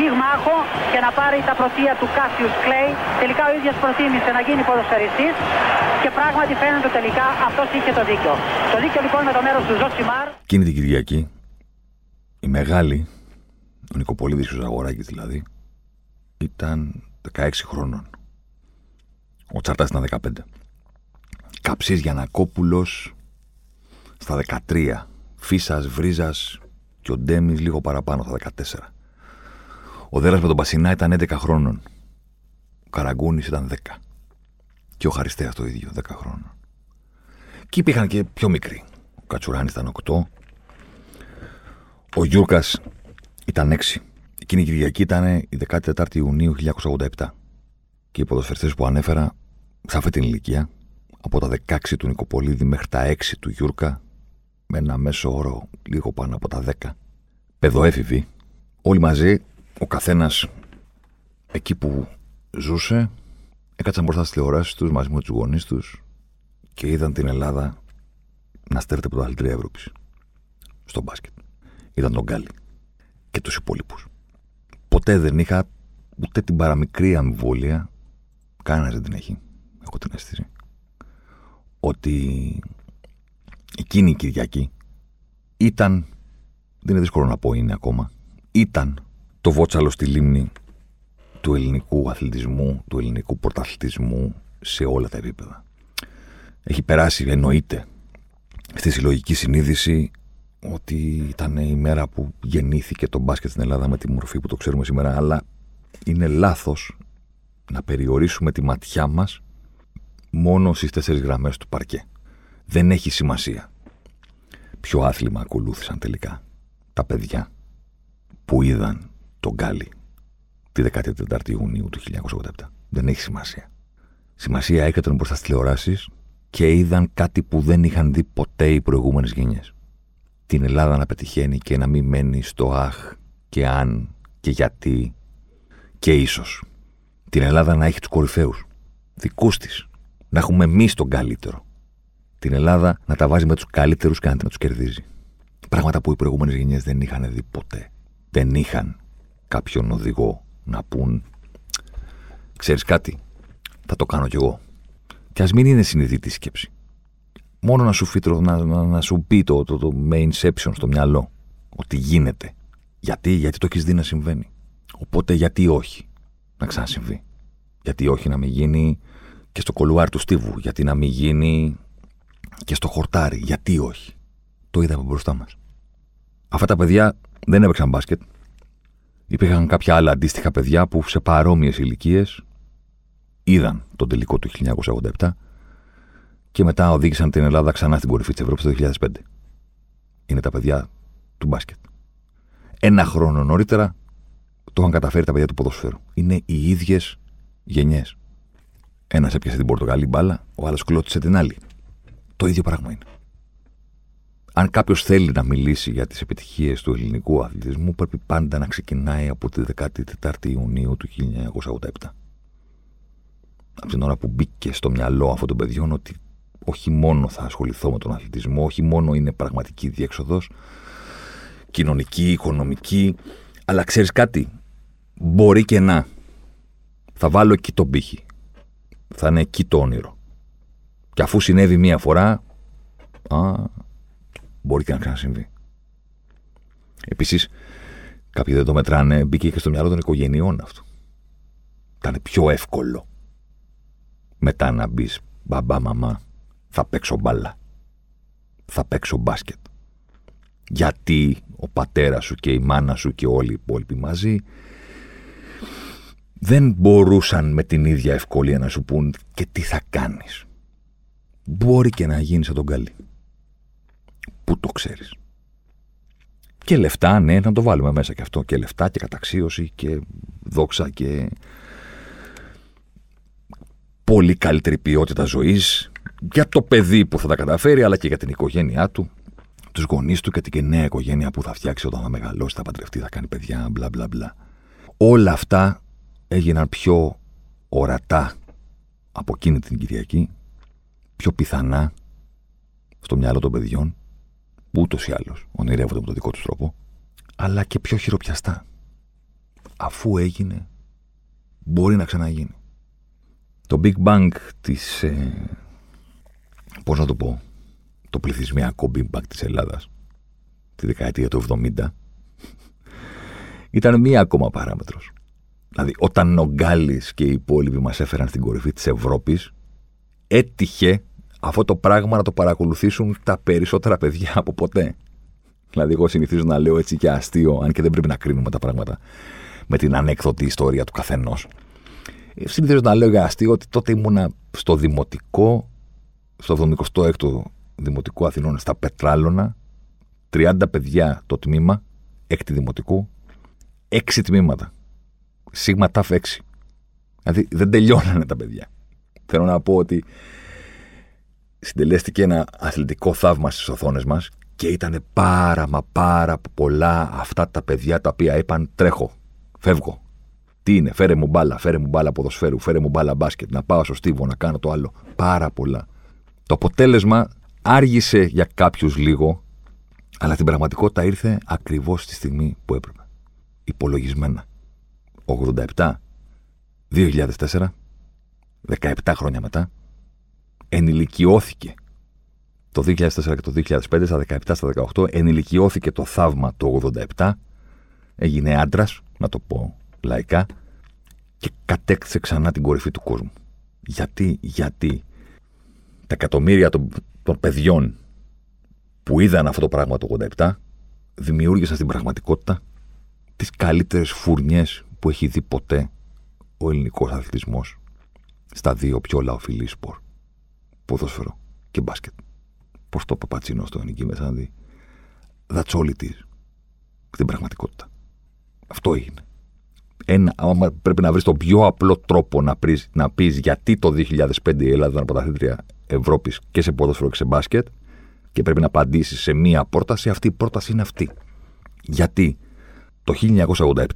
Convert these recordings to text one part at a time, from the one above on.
πυγμάχο και να πάρει τα πρωτεία του Κάσιους Κλέη. Τελικά ο ίδιος προτίμησε να γίνει ποδοσφαιριστής και πράγματι φαίνεται τελικά αυτός είχε το δίκιο. Το δίκιο λοιπόν με το μέρος του Ζωσιμάρ. Εκείνη την Κυριακή, η μεγάλη, ο Νικοπολίδης ο Ζαγοράκης δηλαδή, ήταν 16 χρόνων. Ο Τσαρτάς ήταν 15. Καψής Γιαννακόπουλος στα 13. Φίσας, Βρίζας και ο Ντέμις λίγο παραπάνω στα 14. Ο Δέρας με τον Πασινά ήταν 11 χρόνων. Ο Καραγκούνης ήταν 10. Και ο Χαριστέας το ίδιο, 10 χρόνων. Και υπήρχαν και πιο μικροί. Ο Κατσουράνης ήταν 8. Ο Γιούρκας ήταν 6. Εκείνη η Κυριακή ήταν η 14η Ιουνίου 1987. Και οι ποδοσφαιριστές που ανέφερα σε αυτή την ηλικία, από τα 16 του Νικοπολίδη μέχρι τα 6 του Γιούρκα, με ένα μέσο όρο λίγο πάνω από τα 10, παιδοέφηβοι, όλοι μαζί, ο καθένας εκεί που ζούσε, έκατσαν μπροστά στις τηλεοράσεις τους μαζί με τους γονείς τους και είδαν την Ελλάδα να στέρεται από το Αλτρία Ευρώπης. Στο μπάσκετ. Είδαν τον Γκάλι και τους υπόλοιπους. Ποτέ δεν είχα ούτε την παραμικρή αμφιβολία, κανένας δεν την έχει, έχω την αίσθηση, ότι εκείνη η Κυριακή ήταν, δεν είναι δύσκολο να πω είναι ακόμα, ήταν το βότσαλο στη λίμνη του ελληνικού αθλητισμού, του ελληνικού πρωταθλητισμού σε όλα τα επίπεδα. Έχει περάσει, εννοείται, στη συλλογική συνείδηση ότι ήταν η μέρα που γεννήθηκε το μπάσκετ στην Ελλάδα με τη μορφή που το ξέρουμε σήμερα, αλλά είναι λάθος να περιορίσουμε τη ματιά μας μόνο στις τέσσερις γραμμές του παρκέ. Δεν έχει σημασία ποιο άθλημα ακολούθησαν τελικά τα παιδιά που είδαν τον Γκάλι τη 14η Ιουνίου του 1987. Δεν έχει σημασία. Σημασία έκαναν μπροστά στις τηλεοράσεις και είδαν κάτι που δεν είχαν δει ποτέ οι προηγούμενες γενιές. Την Ελλάδα να πετυχαίνει και να μην μένει στο αχ και αν και γιατί και ίσως. Την Ελλάδα να έχει τους κορυφαίους, δικούς της. Να έχουμε εμείς τον καλύτερο. Την Ελλάδα να τα βάζει με τους καλύτερους και να τους κερδίζει. Πράγματα που οι προηγούμενες γενιές δεν είχαν δει ποτέ. Δεν είχαν κάποιον οδηγό να πούν ξέρεις κάτι, θα το κάνω κι εγώ. Και ας μην είναι συνειδητή σκέψη. Μόνο να σου, φύτρο, να, να, να σου πει το, το, το inception στο μυαλό ότι γίνεται. Γιατί, γιατί το έχεις δει να συμβαίνει. Οπότε γιατί όχι να ξανασυμβεί. Γιατί όχι να μην γίνει και στο κολουάρι του Στίβου. Γιατί να μην γίνει και στο χορτάρι. Γιατί όχι. Το είδαμε μπροστά μας. Αυτά τα παιδιά δεν έπαιξαν μπάσκετ. Υπήρχαν κάποια άλλα αντίστοιχα παιδιά που σε παρόμοιες ηλικίες είδαν τον τελικό του 1987 και μετά οδήγησαν την Ελλάδα ξανά στην κορυφή της Ευρώπης το 2005. Είναι τα παιδιά του μπάσκετ. Ένα χρόνο νωρίτερα το είχαν καταφέρει τα παιδιά του ποδοσφαίρου. Είναι οι ίδιες γενιές. Ένας έπιασε την Πορτογαλή μπάλα, ο άλλος κλώτησε την άλλη. Το ίδιο πράγμα είναι αν κάποιος θέλει να μιλήσει για τις επιτυχίες του ελληνικού αθλητισμού, πρέπει πάντα να ξεκινάει από τη 14η Ιουνίου του 1987. Από την ώρα που μπήκε στο μυαλό αυτών των παιδιών ότι όχι μόνο θα ασχοληθώ με τον αθλητισμό, όχι μόνο είναι πραγματική διέξοδος, κοινωνική, οικονομική, αλλά ξέρεις κάτι, μπορεί και να. Θα βάλω εκεί τον πύχη. Θα είναι εκεί το όνειρο. Και αφού συνέβη μία φορά, α, μπορεί και να ξανασυμβεί. Επίσης, κάποιοι δεν το μετράνε, μπήκε και στο μυαλό των οικογενειών αυτό. Ήταν πιο εύκολο μετά να μπεις μπαμπά, μαμά, θα παίξω μπάλα. Θα παίξω μπάσκετ. Γιατί ο πατέρας σου και η μάνα σου και όλοι οι υπόλοιποι μαζί δεν μπορούσαν με την ίδια ευκολία να σου πούν και τι θα κάνεις; Μπορεί και να γίνεις σαν τον καλή. Πού το ξέρεις. Και λεφτά, ναι, να το βάλουμε μέσα και αυτό. Και λεφτά και καταξίωση και δόξα και πολύ καλύτερη ποιότητα ζωής, για το παιδί που θα τα καταφέρει, αλλά και για την οικογένειά του, τους γονείς του και την νέα οικογένεια που θα φτιάξει όταν θα μεγαλώσει, θα παντρευτεί, θα κάνει παιδιά, μπλα μπλα μπλα. Όλα αυτά έγιναν πιο ορατά από εκείνη την Κυριακή, πιο πιθανά στο μυαλό των παιδιών, που ούτως ή άλλως ονειρεύονται με τον δικό τους τρόπο, αλλά και πιο χειροπιαστά. Αφού έγινε, μπορεί να ξαναγίνει. Το Big Bang της, ε, πώς να το πω, το πληθυσμιακό Big Bang της Ελλάδας, τη δεκαετία του 70, ήταν μία ακόμα παράμετρος. Δηλαδή, όταν ο Γκάλης και οι υπόλοιποι μας έφεραν στην κορυφή της Ευρώπης, έτυχε αυτό το πράγμα να το παρακολουθήσουν τα περισσότερα παιδιά από ποτέ. Δηλαδή, εγώ συνηθίζω να λέω έτσι και αστείο, αν και δεν πρέπει να κρίνουμε τα πράγματα με την ανέκδοτη ιστορία του καθενός. Ε, συνηθίζω να λέω για αστείο ότι τότε ήμουνα στο δημοτικό, στο 76ο Δημοτικό Αθηνών, στα Πετράλωνα, 30 παιδιά το τμήμα, έκτη δημοτικού, 6 τμήματα. Σίγμα ταφ 6. Δηλαδή δεν τελειώνανε τα παιδιά. Θέλω να πω ότι συντελέστηκε ένα αθλητικό θαύμα στις οθόνες μας και ήταν πάρα μα πάρα πολλά αυτά τα παιδιά τα οποία είπαν τρέχω, φεύγω. Τι είναι, φέρε μου μπάλα, φέρε μου μπάλα ποδοσφαίρου, φέρε μου μπάλα μπάσκετ, να πάω στο στίβο, να κάνω το άλλο. Πάρα πολλά. Το αποτέλεσμα άργησε για κάποιους λίγο, αλλά την πραγματικότητα ήρθε ακριβώς στη στιγμή που έπρεπε. Υπολογισμένα. 87, 2004, 17 χρόνια μετά, ενηλικιώθηκε. Το 2004 και το 2005, στα 17, στα 18, ενηλικιώθηκε το θαύμα το 87, έγινε άντρας, να το πω λαϊκά, και κατέκτησε ξανά την κορυφή του κόσμου. Γιατί, γιατί τα εκατομμύρια των, των παιδιών που είδαν αυτό το πράγμα το 87 δημιούργησαν στην πραγματικότητα τις καλύτερες φουρνιές που έχει δει ποτέ ο ελληνικός αθλητισμός στα δύο πιο λαοφιλή σπορ ποδόσφαιρο και μπάσκετ. Πώς το παπατσίνο στο εκεί μέσα να δει. That's all it is. Στην πραγματικότητα. Αυτό είναι. Ένα, άμα πρέπει να βρεις τον πιο απλό τρόπο να, πει να πεις γιατί το 2005 η Ελλάδα ήταν πρωταθλήτρια Ευρώπης και σε ποδόσφαιρο και σε μπάσκετ και πρέπει να απαντήσεις σε μία πρόταση, αυτή η πρόταση είναι αυτή. Γιατί το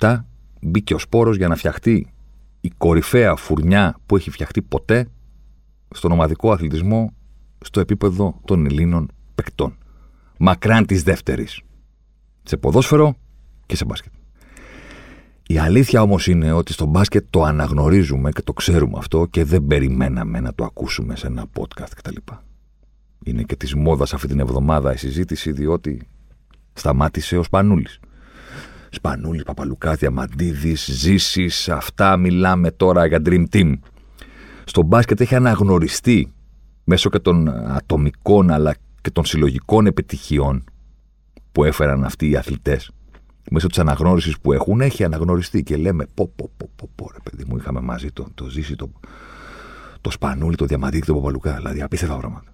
1987 μπήκε ο σπόρος για να φτιαχτεί η κορυφαία φουρνιά που έχει φτιαχτεί ποτέ στον ομαδικό αθλητισμό στο επίπεδο των Ελλήνων παικτών. Μακράν της δεύτερης. Σε ποδόσφαιρο και σε μπάσκετ. Η αλήθεια όμως είναι ότι στο μπάσκετ το αναγνωρίζουμε και το ξέρουμε αυτό και δεν περιμέναμε να το ακούσουμε σε ένα podcast κτλ. Είναι και της μόδας αυτή την εβδομάδα η συζήτηση, διότι σταμάτησε ο Σπανούλης. Σπανούλη, Παπαλουκά, Διαμαντίδη, Ζήσης, αυτά μιλάμε τώρα για Dream Team στο μπάσκετ έχει αναγνωριστεί μέσω και των ατομικών αλλά και των συλλογικών επιτυχιών που έφεραν αυτοί οι αθλητές. Μέσω της αναγνώρισης που έχουν, έχει αναγνωριστεί και λέμε: Πω, πω, πω, πω, πω ρε παιδί μου, είχαμε μαζί το, το ζήσει το, το σπανούλι, το διαμαντίκι, το παπαλουκά. Δηλαδή, απίστευτα πράγματα.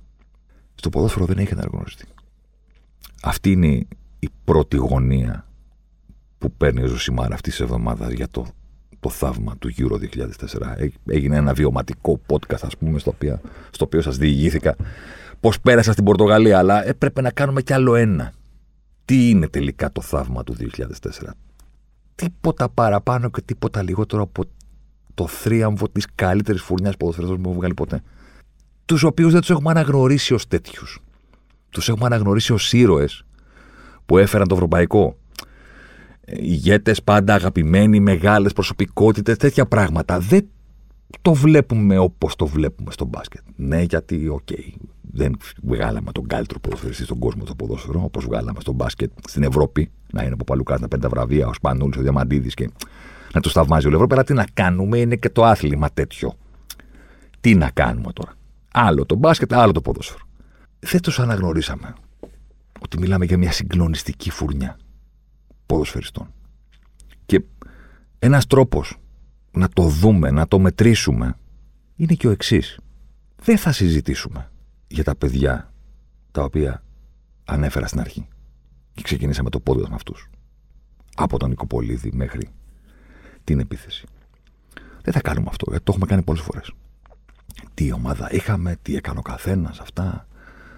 Στο ποδόσφαιρο δεν έχει αναγνωριστεί. Αυτή είναι η πρώτη γωνία που παίρνει ο Ζωσιμάρα αυτής της εβδομάδας για το το θαύμα του Euro 2004. Έγινε ένα βιωματικό podcast, ας πούμε, στο οποίο, στο οποίο σας διηγήθηκα πώς πέρασα στην Πορτογαλία, αλλά έπρεπε να κάνουμε κι άλλο ένα. Τι είναι τελικά το θαύμα του 2004. Τίποτα παραπάνω και τίποτα λιγότερο από το θρίαμβο της καλύτερης φουρνιάς ποδοσφαιριστών που έχουμε βγάλει ποτέ. Τους οποίους δεν τους έχουμε αναγνωρίσει ως τέτοιους. Τους έχουμε αναγνωρίσει ως ήρωες που έφεραν το ευρωπαϊκό ηγέτες πάντα αγαπημένοι, μεγάλες προσωπικότητες, τέτοια πράγματα. Δεν το βλέπουμε όπως το βλέπουμε στο μπάσκετ. Ναι, γιατί, OK, okay, δεν βγάλαμε τον καλύτερο ποδοσφαιριστή στον κόσμο το ποδόσφαιρο, όπως βγάλαμε στο μπάσκετ στην Ευρώπη. Να είναι ο Παπαλουκά να παίρνει τα βραβεία, ο Σπανούλης, ο Διαμαντίδης και να τους θαυμάζει ο Ευρώπη. Αλλά τι να κάνουμε, είναι και το άθλημα τέτοιο. Τι να κάνουμε τώρα. Άλλο το μπάσκετ, άλλο το ποδόσφαιρο. Δεν τους αναγνωρίσαμε ότι μιλάμε για μια συγκλονιστική φουρνιά ποδοσφαιριστών. Και ένας τρόπος να το δούμε, να το μετρήσουμε, είναι και ο εξής. Δεν θα συζητήσουμε για τα παιδιά τα οποία ανέφερα στην αρχή. Και ξεκινήσαμε το πόδι με αυτούς. Από τον Νικοπολίδη μέχρι την επίθεση. Δεν θα κάνουμε αυτό, γιατί το έχουμε κάνει πολλές φορές. Τι ομάδα είχαμε, τι έκανε ο καθένας, αυτά.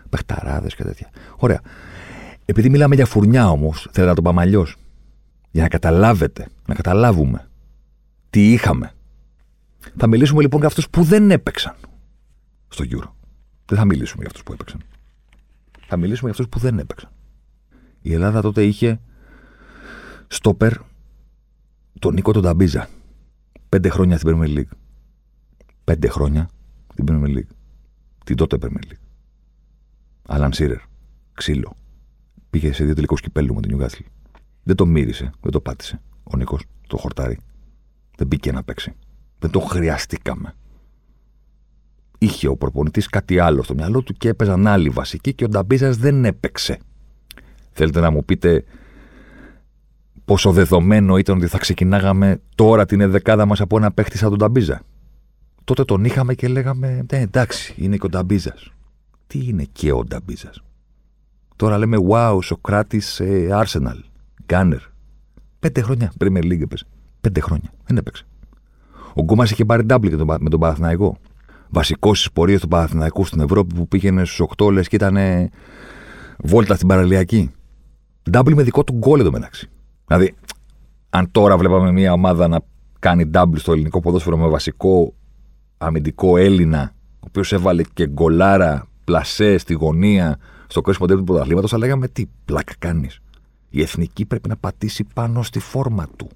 Πεχταράδε και τέτοια. Ωραία. Επειδή μιλάμε για φουρνιά όμως, θέλω να το πάμε αλλιώς. Για να καταλάβετε, να καταλάβουμε τι είχαμε. Θα μιλήσουμε λοιπόν για αυτούς που δεν έπαιξαν στο Euro. Δεν θα μιλήσουμε για αυτούς που έπαιξαν. Θα μιλήσουμε για αυτούς που δεν έπαιξαν. Η Ελλάδα τότε είχε στόπερ τον Νίκο τον Ταμπίζα. Πέντε χρόνια στην Premier League. Πέντε χρόνια στην Premier League. Την τότε Premier League. Άλαν Σίρερ. Ξύλο. Πήγε σε δύο τελικούς κυπέλου με τον Νιουγκάσλ. Δεν το μύρισε, δεν το πάτησε. Ο Νίκος το χορτάρι. Δεν μπήκε να παίξει. Δεν το χρειαστήκαμε. Είχε ο προπονητής κάτι άλλο στο μυαλό του και έπαιζαν άλλοι βασικοί και ο Νταμπίζας δεν έπαιξε. Θέλετε να μου πείτε πόσο δεδομένο ήταν ότι θα ξεκινάγαμε τώρα την εδεκάδα μας από ένα παίχτη σαν τον Ταμπίζα. Τότε τον είχαμε και λέγαμε, ναι, εντάξει, είναι και ο Νταμπίζας. Τι είναι και ο Νταμπίζας; Τώρα λέμε, wow, Σοκράτης ε, Arsenal, Γκάνερ. Πέντε χρόνια Premier League έπαιζε. Πέντε χρόνια. Δεν έπαιξε. Ο Γκόμα είχε πάρει double με τον Παναθηναϊκό. Βασικός στις πορείες του Παναθηναϊκού στην Ευρώπη που πήγαινε στους 8 λες και ήταν βόλτα στην παραλιακή. Double με δικό του γκολ εντωμεταξύ. Δηλαδή, αν τώρα βλέπαμε μια ομάδα να κάνει double στο ελληνικό ποδόσφαιρο με βασικό αμυντικό Έλληνα, ο οποίος έβαλε και γκολάρα πλασέ στη γωνία στο κρίσιμο τέλο του πρωταθλήματος, θα λέγαμε τι πλάκα κάνεις. Η εθνική πρέπει να πατήσει πάνω στη φόρμα του.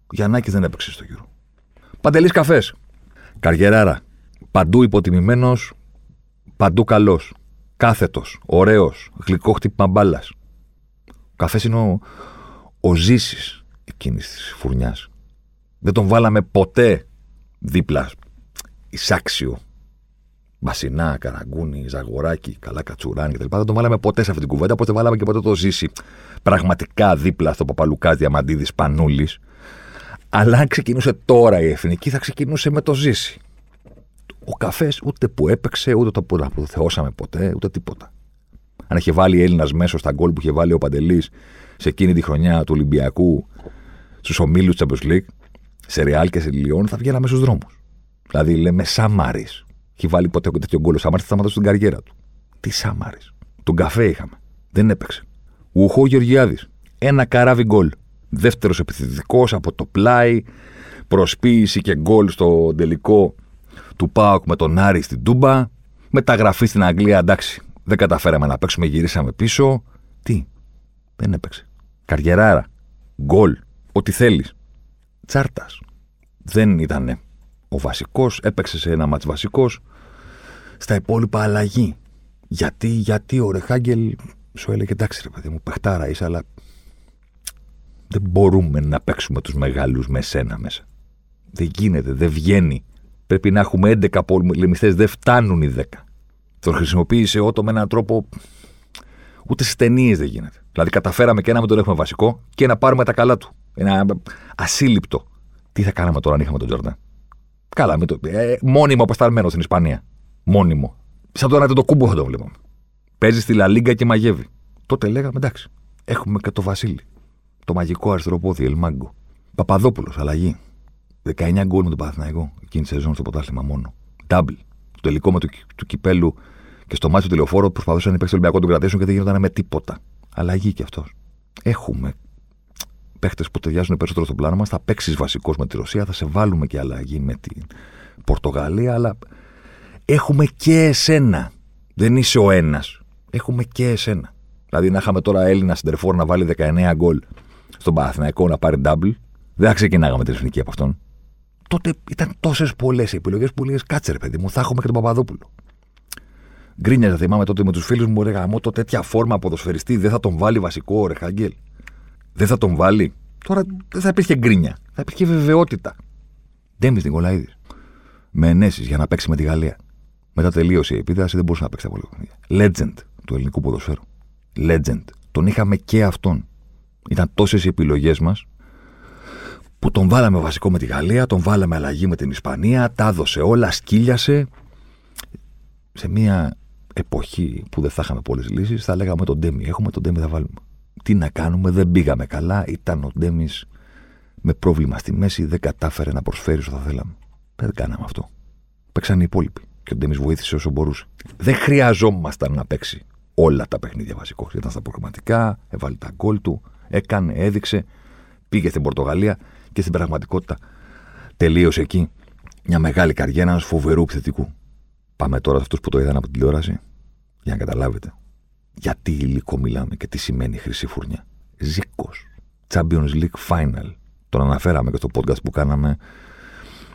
Ο Γιαννάκης δεν έπαιξε στο γύρο. Παντελής καφές. Καριεράρα. Παντού υποτιμημένος, παντού καλός. Κάθετος, ωραίος, γλυκό χτύπημα μπάλας. Ο καφές είναι ο, ο ζήσης εκείνης της φουρνιάς. Δεν τον βάλαμε ποτέ δίπλα εισάξιο. Μπασινά, καραγκούνι, ζαγοράκι, καλά κατσουράνι κτλ. Δεν τον βάλαμε ποτέ σε αυτή την κουβέντα, όπω δεν βάλαμε και ποτέ το ζήσει πραγματικά δίπλα στο Παπαλουκάς Διαμαντίδης Πανούλης. Αλλά αν ξεκινούσε τώρα η εθνική, θα ξεκινούσε με το ζήσει. Ο καφές ούτε που έπαιξε, ούτε το που θεώσαμε ποτέ, ούτε τίποτα. Αν είχε βάλει Έλληνας μέσω στα γκολ που είχε βάλει ο Παντελής σε εκείνη τη χρονιά του Ολυμπιακού στους ομίλους της Champions League, σε Ρεάλ και σε Λιόν, θα βγαίναμε στους δρόμους. Δηλαδή λέμε Σάμαρη. Έχει βάλει ποτέ τέτοιο γκολ ο Σάμαρη, θα σταματήσει την καριέρα του. Τι Σάμαρη. Τον καφέ είχαμε. Δεν έπαιξε. Ουχό Γεωργιάδης. Ένα καράβι γκολ. Δεύτερος επιθετικός από το πλάι. Προσποίηση και γκολ στο τελικό του Πάοκ με τον Άρη στην Τούμπα. Μεταγραφή στην Αγγλία, εντάξει. Δεν καταφέραμε να παίξουμε, γυρίσαμε πίσω. Τι. Δεν έπαιξε. Καριεράρα. Γκολ. Ό,τι θέλεις. Τσάρτας. Δεν ήταν ο βασικός. Έπαιξε σε ένα μάτς βασικός. Στα υπόλοιπα αλλαγή. Γιατί, γιατί ο Ρεχάγκελ σου έλεγε εντάξει ρε παιδί μου, παιχτάρα είσαι, αλλά δεν μπορούμε να παίξουμε τους μεγάλους με σένα μέσα. Δεν γίνεται, δεν βγαίνει. Πρέπει να έχουμε 11 πολεμιστές, δεν φτάνουν οι 10. Τον χρησιμοποίησε Ότο με έναν τρόπο ούτε στις ταινίες δεν γίνεται. Δηλαδή καταφέραμε και να μην τον έχουμε βασικό και να πάρουμε τα καλά του. Ένα ασύλληπτο. Τι θα κάναμε τώρα αν είχαμε τον Τζορντάν. Καλά, με το, ε, μόνιμο αποσταλμένο στην Ισπανία. Μόνιμο. Σαν τώρα το κούμπο θα το βλέπαμε. Παίζει στη Λαλίγκα και μαγεύει. Τότε λέγαμε εντάξει, έχουμε και το Βασίλη. Το μαγικό αριστεροπόδι, Ελμάγκο. Παπαδόπουλος, αλλαγή. 19 γκολ με τον Παναθηναϊκό εκείνη τη σεζόν στο ποτάσλημα μόνο. Double. Το τελικό με του, του κυπέλου και στο μάτι του τηλεοφόρου προσπαθούσαν οι παίξει του Ολυμπιακού να τον κρατήσουν και δεν γινόταν με τίποτα. Αλλαγή κι αυτός. Έχουμε παίχτε που ταιριάζουν περισσότερο στο πλάνο μας. Θα παίξεις βασικός με τη Ρωσία, θα σε βάλουμε και αλλαγή με την Πορτογαλία, αλλά έχουμε και εσένα. Δεν είσαι ο ένας. Έχουμε και εσένα. Δηλαδή, να είχαμε τώρα Έλληνα συντερφόρ να βάλει 19 γκολ στον Παναθηναϊκό να πάρει double, δεν θα ξεκινάγαμε την εθνική από αυτόν. Τότε ήταν τόσες πολλές επιλογές που λέγε Κάτσε, ρε παιδί μου, θα έχουμε και τον Παπαδόπουλο. Γκρίνιαζα, θυμάμαι τότε με τους φίλους μου, έλεγα Μου το τέτοια φόρμα ποδοσφαιριστή δεν θα τον βάλει βασικό, ρε Χάγγελ. Δεν θα τον βάλει. Τώρα δεν θα υπήρχε γκρίνια. Θα υπήρχε βεβαιότητα. Ντέμις Νικολαίδης. Με ενέσεις για να παίξει με τη Γαλλία. Μετά τελείωσε η επίδραση, δεν μπορούσε να παίξει τα πολύ Legend του ελληνικού ποδοσφαίρου. Legend. Τον είχαμε και αυτόν. Ήταν τόσες οι επιλογές μας που τον βάλαμε βασικό με τη Γαλλία, τον βάλαμε αλλαγή με την Ισπανία, τα έδωσε όλα, σκύλιασε. Σε μια εποχή που δεν θα είχαμε πολλές λύσεις, θα λέγαμε τον Ντέμι. Έχουμε τον Ντέμι, θα βάλουμε. Τι να κάνουμε, δεν πήγαμε καλά. Ήταν ο Ντέμις με πρόβλημα στη μέση, δεν κατάφερε να προσφέρει όσο θα θέλαμε. Δεν κάναμε αυτό. Παίξαν οι υπόλοιποι. Και ο Ντέμι βοήθησε όσο μπορούσε. Δεν χρειαζόμασταν να παίξει όλα τα παιχνίδια βασικό. Ήταν στα προγραμματικά, έβαλε τα γκολ του, έκανε, έδειξε, πήγε στην Πορτογαλία και στην πραγματικότητα τελείωσε εκεί μια μεγάλη καριέρα ενό φοβερού επιθετικού. Πάμε τώρα σε αυτούς που το είδαν από την τηλεόραση για να καταλάβετε γιατί υλικό μιλάμε και τι σημαίνει χρυσή φουρνιά. Ζήκος. Champions League Final. Τον αναφέραμε και στο podcast που κάναμε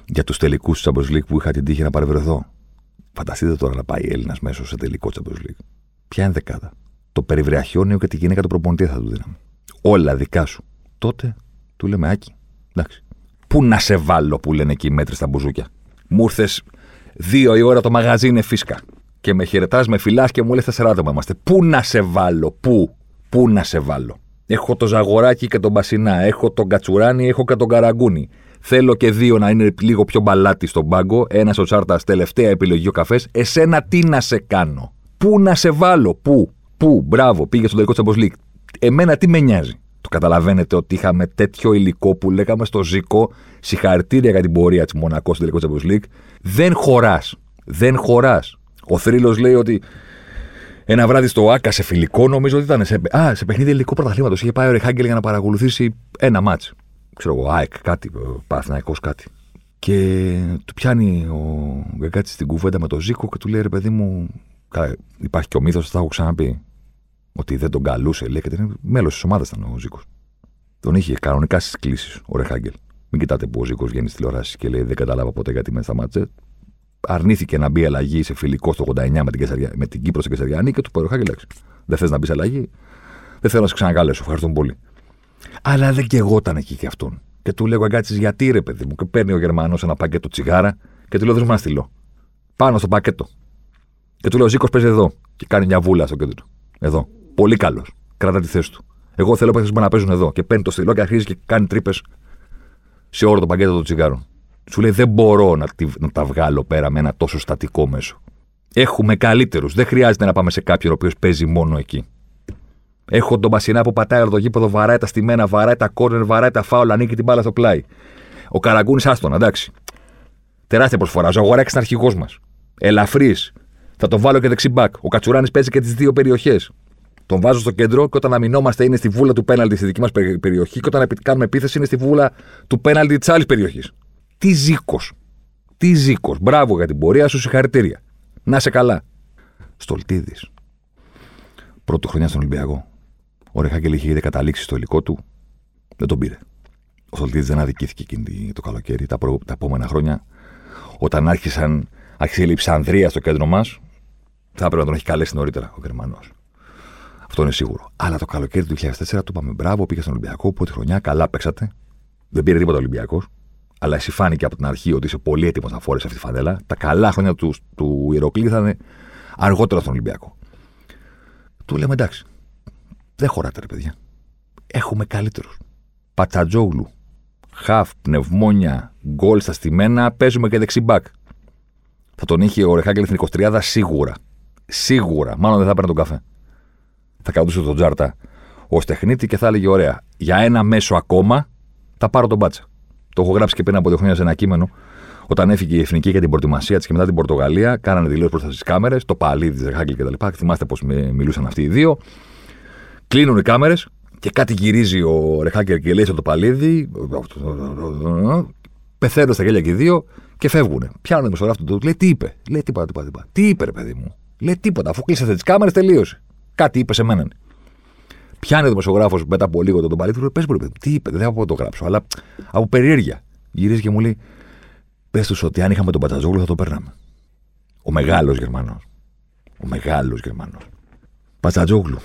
για τους τελικούς του Champions League που είχα την τύχη να παρευρεθώ. Φανταστείτε τώρα να πάει Έλληνας μέσω σε τελικό Champions League. Ποια είναι δεκάδα; Το περιβραχιόνιο και τη γυναίκα του προπονητή θα του δίναμε. Όλα δικά σου. Τότε του λέμε Άκη. Εντάξει. Πού να σε βάλω που λένε εκεί οι μέτρες στα μπουζούκια. Μου ήρθες δύο η ώρα το μαγαζί είναι φίσκα. Και με χαιρετάς, με φυλάς και μου λες τέσσερα άτομα είμαστε. Πού να σε βάλω, πού, πού να σε βάλω. Έχω το Ζαγοράκι και τον Μπασινά. Έχω τον Κατσουράνι, έχω και τον Καραγκούνι. Θέλω και δύο να είναι λίγο πιο μπαλάτι στον πάγκο. Ένα ο Τσάρτα, τελευταία επιλογή ο καφές. Εσένα τι να σε κάνω; Πού να σε βάλω, πού, πού, μπράβο, πήγε στο τελικό Champions Εμένα τι με νοιάζει; Το καταλαβαίνετε ότι είχαμε τέτοιο υλικό που λέγαμε στο Ζήκο. Συγχαρητήρια για την πορεία της Μονακός στο τελικό Champions League. Δεν χωράς. Δεν χωράς. Ο Θρύλος λέει ότι ένα βράδυ στο ΑΚΑ σε φιλικό, νομίζω ότι ήταν. Σε, α, σε παιχνίδι ελληνικού πρωταθλήματος. Είχε πάει ο Ρεχάγκελ για να παρακολουθήσει ένα μάτς. Ξέρω εγώ, ΑΕΚ, κάτι, Παθναϊκό κάτι. Και του πιάνει ο Γκαγκάτση στην κουβέντα με τον Ζήκο και του λέει ρε παιδί μου, υπάρχει και ο μύθος, θα έχω ξαναπεί. Ότι δεν τον καλούσε, λέει, και μέλος της ομάδας ήταν ο Ζήκος. Τον είχε κανονικά στις κλήσεις ο Ρεχάγκελ. Μην κοιτάτε που ο Ζήκος βγαίνει στη τηλεόραση και λέει Δεν κατάλαβα ποτέ γιατί με σταμάτησε αρνήθηκε να μπει αλλαγή σε φιλικό στο 89 με την, Κεσαριά, με την Κύπρο στην Κεσαριανή και του είπε: Ροχάκη, λέξη. Δεν θες να μπεις αλλαγή. Δεν θέλω να σε ξανακαλέσω. Ευχαριστώ πολύ. Αλλά δεν και εγώ ήταν εκεί και αυτόν. Και του λέω: Αγκάτση, γιατί ρε παιδί μου. Και παίρνει ο Γερμανός ένα πακέτο τσιγάρα και του λέω: Δεν να στείλω. Πάνω στο πακέτο. Και του λέω: Ζήκος παίζει εδώ. Και κάνει μια βούλα στο κέντρο. Εδώ. Πολύ καλός. Κράτα τη θέση του. Εγώ θέλω παίχτε να παίζουν εδώ. Και παίρνει το στυλό και αρχίζει και κάνει τρύπες σε όλο το πακέτο των τσιγάρων. Σου λέει δεν μπορώ να, να τα βγάλω πέρα με ένα τόσο στατικό μέσο. Έχουμε καλύτερους. Δεν χρειάζεται να πάμε σε κάποιον ο οποίος παίζει μόνο εκεί. Έχω τον Μπασινά που πατάει από το γήπεδο, βαράει τα στημένα, βαράει τα κόρνερ, βαράει τα φάουλα, ανήκει την μπάλα στο πλάι. Ο Καραγκούνης άστον, εντάξει. Τεράστια προσφορά. Ο Αγοράκη είναι αρχηγός μας. Ελαφρύς. Θα τον βάλω και δεξιμπάκ. Ο Κατσουράνης παίζει και τις δύο περιοχές. Τον βάζω στο κέντρο και όταν αμυνόμαστε είναι στη βούλα του πέναλτη στη δική μας περιοχή και όταν κάνουμε επίθεση είναι στη βούλα του πέναλτη της άλλης περιοχής. Τι ζήκος. Τι ζήκος. Μπράβο για την πορεία σου, συγχαρητήρια. Να σε καλά. Στολτίδης. Πρώτη χρονιά στον Ολυμπιακό. Ο Ρεχάκελ είχε ήδη καταλήξει στο υλικό του. Δεν τον πήρε. Ο Στολτίδη δεν αδικήθηκε εκείνη το καλοκαίρι. Τα, προ... τα επόμενα χρόνια, όταν άρχισαν, άρχισε η Λιψανδρία στο κέντρο μας, θα έπρεπε να τον έχει καλέσει νωρίτερα ο Γερμανός. Αυτό είναι σίγουρο. Αλλά το καλοκαίρι του 2004 του είπαμε μπράβο, πήγε στον Ολυμπιακό, πρώτη χρονιά, καλά παίξατε. Δεν πήρε τίποτα Ολυμπιακός αλλά εσύ φάνηκε από την αρχή ότι είσαι πολύ έτοιμος να φόρεσε αυτή τη φανέλα. Τα καλά χρόνια του, του Ηρωκλή θα είναι αργότερα στον Ολυμπιακό. Του λέμε εντάξει. Δεν χωράτε, ρε παιδιά. Έχουμε καλύτερους. Πατσατζόγλου. Χαφ, πνευμόνια, γκολ στα στημένα, παίζουμε και δεξιμπάκ. Θα τον είχε ο Ρεχάγκελ στην 23 σίγουρα. Σίγουρα. Μάλλον δεν θα έπαιρνε τον καφέ. Θα κρατούσε τον Τζάρτα ως τεχνίτη και θα έλεγε: Ωραία, για ένα μέσο ακόμα θα πάρω τον μπάτσα. Το έχω γράψει και πριν από δύο χρόνια σε ένα κείμενο. Όταν έφυγε η εθνική για την προετοιμασία της και μετά την Πορτογαλία, κάνανε δηλώσεις μπροστά στι κάμερες, το παλίδι τη Ρεχάγκελ κτλ. Θυμάστε πώ μιλούσαν αυτοί οι δύο. Κλείνουν οι κάμερες και κάτι γυρίζει ο Ρεχάγκελ και λέει στο το παλίδι. Πεθαίνουν στα γέλια και οι δύο και φεύγουν. Πιάνουν το του, λέει τι είπε; Λέει τίποτα, τίποτα, τίποτα. Τι είπε, ρε παιδί μου; Λέει τίποτα. Αφού κλείσατε τις κάμερες, τελείωσε. Κάτι είπε σε μένα. Πιάνει ο δημοσιογράφος μετά από λίγο τον παλίτη του, πες μου, τι είπε, δεν θα το γράψω, αλλά από περιέργεια. Γυρίζει και μου λέει, πες τους ότι αν είχαμε τον Πατζαζόγλου θα το παίρναμε. Ο μεγάλος Γερμανός. Ο μεγάλος Γερμανός. Πατζατζόγλου.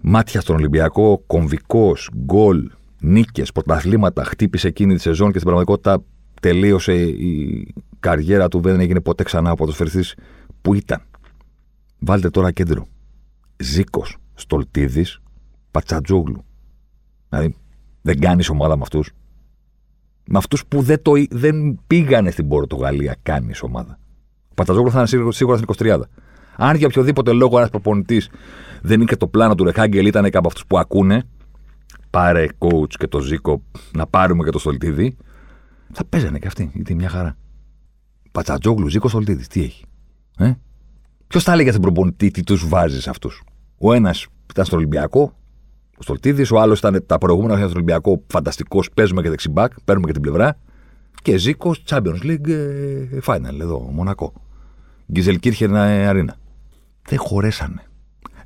Μάτια στον Ολυμπιακό, κομβικός, γκολ, νίκες, πρωταθλήματα. Χτύπησε εκείνη τη σεζόν και στην πραγματικότητα τελείωσε η καριέρα του. Δεν έγινε ποτέ ξανά από το που ήταν; Βάλτε τώρα κέντρο. Ζήκος, Στολτίδης, Πατσατζόγλου. Δηλαδή, δεν κάνεις ομάδα με αυτούς. Με αυτούς που δεν, το, δεν πήγανε στην Πορτογαλία, κάνεις ομάδα. Ο Πατσατζόγλου θα είναι σίγουρα στην 23. Αν για οποιοδήποτε λόγο ένας προπονητής δεν είχε το πλάνο του Ρεχάγκελ, ήταν και από αυτούς που ακούνε, πάρε coach και το Ζήκο, να πάρουμε και το Στολτίδη, θα παίζανε και αυτοί. Γιατί μια χαρά. Πατσατζόγλου, Ζήκος Στολτίδη, τι έχει. Ε; Ποιος θα έλεγε στον προπονητή τι τους βάζεις αυτούς; Ο ένας ήταν στο Ολυμπιακό, ο Στολτίδη, ο άλλος ήταν τα προηγούμενα χρόνια στο Ολυμπιακό, φανταστικός, παίζουμε και δεξιμπάκ, παίρνουμε και την πλευρά. Και Ζήκος, Champions League ε, Final εδώ, Μονακό. Γκίζελ Αρίνα. Δεν χωρέσανε.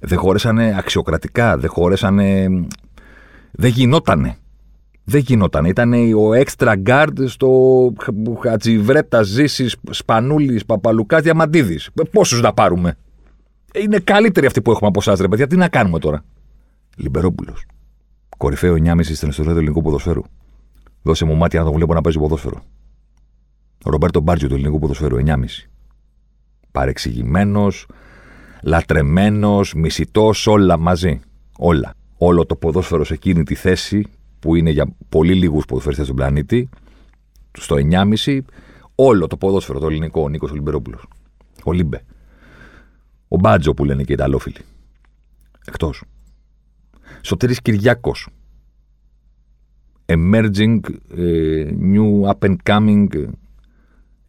Δεν χωρέσανε αξιοκρατικά, δεν χωρέσανε. Δεν γινότανε. Δεν γινόταν. Ήταν ο extra guard στο Χατζιβρέτα, Ζήσης, Σπανούλης, Παπαλουκάς, Διαμαντίδης. Πόσους να πάρουμε; Είναι καλύτεροι αυτοί που έχουμε από εσάς, ρε παιδιά. Τι να κάνουμε τώρα; Λιμπερόπουλος. Κορυφαίο 9,5 στην ιστορία του ελληνικού ποδοσφαίρου. Δώσε μου μάτια να τον βλέπω να παίζει ποδόσφαιρο. Ρομπέρτο Μπάρτζιο του ελληνικού ποδοσφαίρου 9,5. Παρεξηγημένος, λατρεμένος, μισητός, όλα μαζί. Όλα. Όλο το ποδόσφαιρο σε εκείνη τη θέση που είναι για πολύ λίγους ποδοσφαιριστές στον πλανήτη, στο 9,5, όλο το ποδόσφαιρο το ελληνικό, ο Νίκος Λυμπερόπουλος. Ο Λύμπε. Ο Μπάτζο που λένε και οι Ιταλόφιλοι. Εκτός. Σωτήρης Κυργιάκος. Emerging, ε, new up and coming, ε,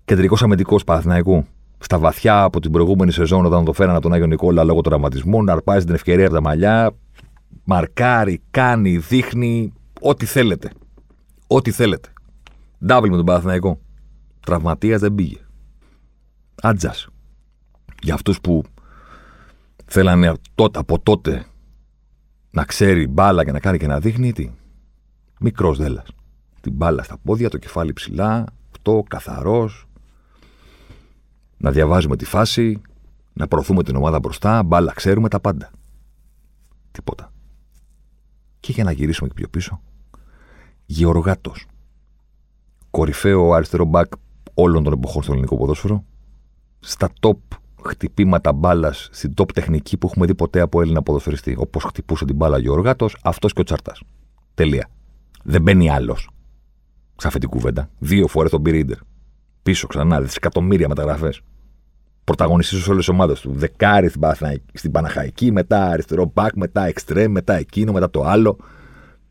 κεντρικός αμυντικός Παναθηναϊκού. Στα βαθιά από την προηγούμενη σεζόν, όταν το φέρανε τον Άγιο Νικόλα λόγω των τραυματισμών, αρπάζει την ευκαιρία από τα μαλλιά, μαρκάρει, κάνει, δείχνει, Ό,τι θέλετε. Ό,τι θέλετε. Ντάβλ με τον Παναθηναϊκό. Τραυματίας δεν πήγε. Άτζα. Για αυτούς που θέλανε τότε, από τότε να ξέρει μπάλα και να κάνει και να δείχνει, τι; Μικρός δέλλα. Την μπάλα στα πόδια, το κεφάλι ψηλά, αυτό καθαρός. Να διαβάζουμε τη φάση, να προωθούμε την ομάδα μπροστά, μπάλα ξέρουμε τα πάντα. Τίποτα. Και για να γυρίσουμε και πιο πίσω, Γεωργάτος. Κορυφαίο αριστερό μπακ όλων των εποχών στο ελληνικό ποδόσφαιρο. Στα top χτυπήματα μπάλας, στην top τεχνική που έχουμε δει ποτέ από Έλληνα ποδοσφαιριστή. Όπως χτυπούσε την μπάλα Γεωργάτος, αυτός και ο Τσάρτας. Τελεία. Δεν μπαίνει άλλος σε αυτή την κουβέντα. Δύο φορές τον πήρε Πίσω ξανά, δισεκατομμύρια μεταγραφές. Πρωταγωνιστής σε όλες τις ομάδες του. Δεκάρι στην Παναχαϊκή, μετά αριστερό μπακ, μετά εξτρέμ, μετά εκείνο, μετά το άλλο.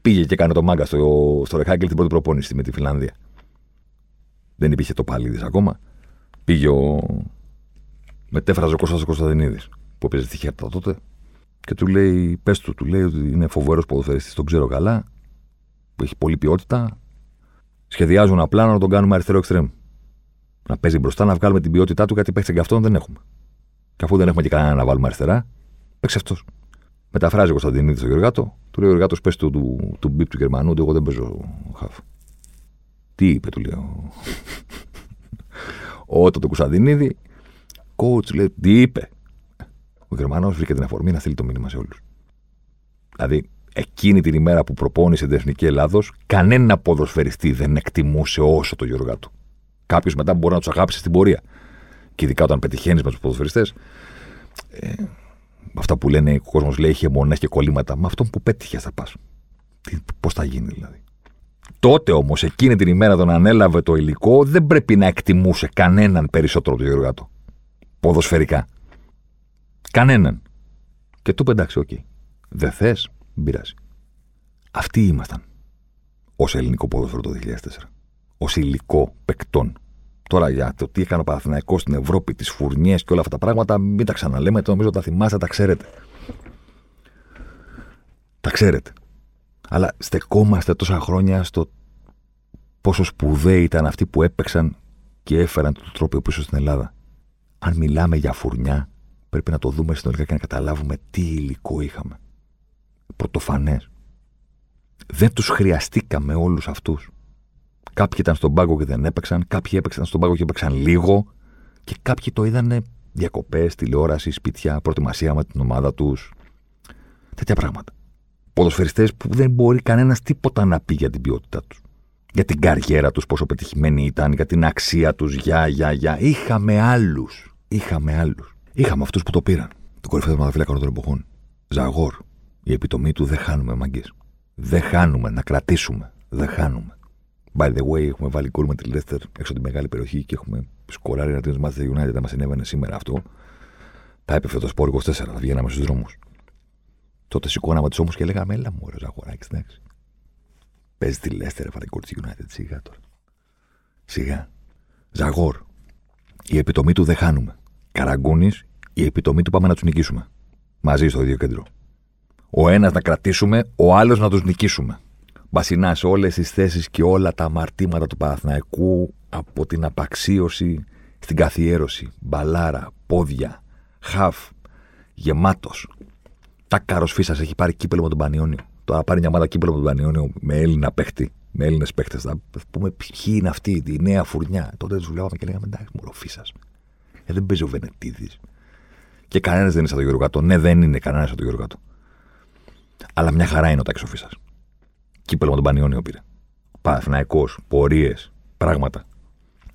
Πήγε και έκανε το μάγκα στο, στο Ρεχάγκελ την πρώτη προπόνηση με τη Φιλανδία. Δεν υπήρχε το Παλίδης ακόμα. Πήγε ο. Μετέφραζε ο Κώστας Κωνσταντινίδης που έπαιζε στη Χέρτα τότε και του λέει: Πες του, του λέει ότι είναι φοβερός ποδοσφαιριστής, τον ξέρω καλά, που έχει πολλή ποιότητα. Σχεδιάζουν ένα πλάνο να τον κάνουμε αριστερό εξτρέμ. Να παίζει μπροστά, να βγάλουμε την ποιότητά του, γιατί παίξει και αυτόν δεν έχουμε. Και αφού δεν έχουμε και κανένα να βάλουμε αριστερά, παίξει αυτός. Μεταφράζει ο Κωνσταντινίδης στο Γεωργάτο, του λέει ο Εργάτο, πες του, του, του μπίπ του Γερμανού, ότι εγώ δεν παίζω χαφ. Τι είπε, του λέω. Όταν το Κωνσταντινίδη, coach λέει, τι είπε. Ο Γερμανός βρήκε την αφορμή να στείλει το μήνυμα σε όλους. Δηλαδή, εκείνη την ημέρα που προπόνησε την Εθνική Ελλάδος, κανένα ποδοσφαιριστή δεν εκτιμούσε όσο το Γεωργάτο. Κάποιος μετά μπορεί να τους αγάπησε στην πορεία. Και ειδικά όταν πετυχαίνεις με τους ποδοσφαιριστές, ε, αυτά που λένε ο κόσμος λέει είχε μονέ και κολλήματα. Με αυτόν που πέτυχε θα πας. Πώς θα γίνει δηλαδή. Τότε όμως, εκείνη την ημέρα τον ανέλαβε το υλικό, δεν πρέπει να εκτιμούσε κανέναν περισσότερο το Γεωργάτο. Ποδοσφαιρικά. Κανέναν. Και του εντάξει, OK. Okay. Δεν θες, μην πειράζει. Αυτοί ήμασταν ως ελληνικό ποδόσφαιρο το 2004. Ως υλικό παικτών Τώρα για το τι έκανε ο Παναθηναϊκός στην Ευρώπη, τις φουρνιές και όλα αυτά τα πράγματα, μην τα ξαναλέμε. Το νομίζω τα θυμάστε, τα ξέρετε. Τα ξέρετε. Αλλά στεκόμαστε τόσα χρόνια στο πόσο σπουδαίοι ήταν αυτοί που έπαιξαν και έφεραν τον τρόπο πίσω στην Ελλάδα. Αν μιλάμε για φουρνιά, πρέπει να το δούμε συνολικά και να καταλάβουμε τι υλικό είχαμε. Πρωτοφανές. Δεν τους χρειαστήκαμε όλους αυτούς. Κάποιοι ήταν στον πάγκο και δεν έπαιξαν, κάποιοι έπαιξαν στον πάγκο και έπαιξαν λίγο και κάποιοι το είδαν διακοπές, τηλεόραση, σπίτια, προετοιμασία με την ομάδα τους. Τέτοια πράγματα. Ποδοσφαιριστές που δεν μπορεί κανένας τίποτα να πει για την ποιότητά τους. Για την καριέρα τους, πόσο πετυχημένοι ήταν, για την αξία τους, για, για, για. Είχαμε άλλους. Είχαμε άλλους. Είχαμε αυτούς που το πήραν. Το κορυφαίο θεματοφύλακα των εποχών. Ζαγόρ. Η επιτομή του δεν χάνουμε μαγκέ. Δεν χάνουμε να κρατήσουμε. Δεν χάνουμε. By the way, έχουμε βάλει γκολ με τη Leicester έξω από τη μεγάλη περιοχή και έχουμε σκοράρει ένα τρίτο μάτι United. Δεν μας συνέβαινε σήμερα αυτό. Θα έπεφε το σπόρ 24, θα βγαίναμε στους δρόμους. Τότε σηκώναμε τους ώμους και λέγαμε, Έλα μου, ωραίο ζαγοράκι, εντάξει. Παίζει τη Leicester, βάλει γκολ της United. Σιγά τώρα. Σιγά. Ζαγόρ. Η επιτομή του δεν χάνουμε. Καραγκούνης, η επιτομή του πάμε να τους νικήσουμε. Μαζί στο ίδιο κέντρο. Ο ένας να κρατήσουμε, ο άλλος να τους νικήσουμε. Μπασινά σε όλες τις θέσεις και όλα τα αμαρτήματα του Παναθηναϊκού από την απαξίωση στην καθιέρωση. Μπαλάρα, πόδια, χαφ, γεμάτος. Τάκαρο φίσα έχει πάρει κύπελο με τον Πανιόνιο. Τώρα πάρει μια μάδα κύπελο με τον Πανιόνιο με Έλληνα παίχτη. Με Έλληνες παίχτες. Θα πούμε ποιοι είναι αυτοί, η νέα φουρνιά. Τότε τους βλέπαμε και λέγαμε εντάξει, μωρό φίσα. Ε, δεν παίζει ο Βενετίδης. Και κανένας δεν είναι σαν τον Γιώργο Κάτω. Ναι, δεν είναι κανένας σαν τον Γιώργο Κάτω. Αλλά μια χαρά είναι ο Τάκης Φίσα. Κύπελο με τον Πανιόνιο πήρε. Παναθυναϊκό, πορείες, πράγματα.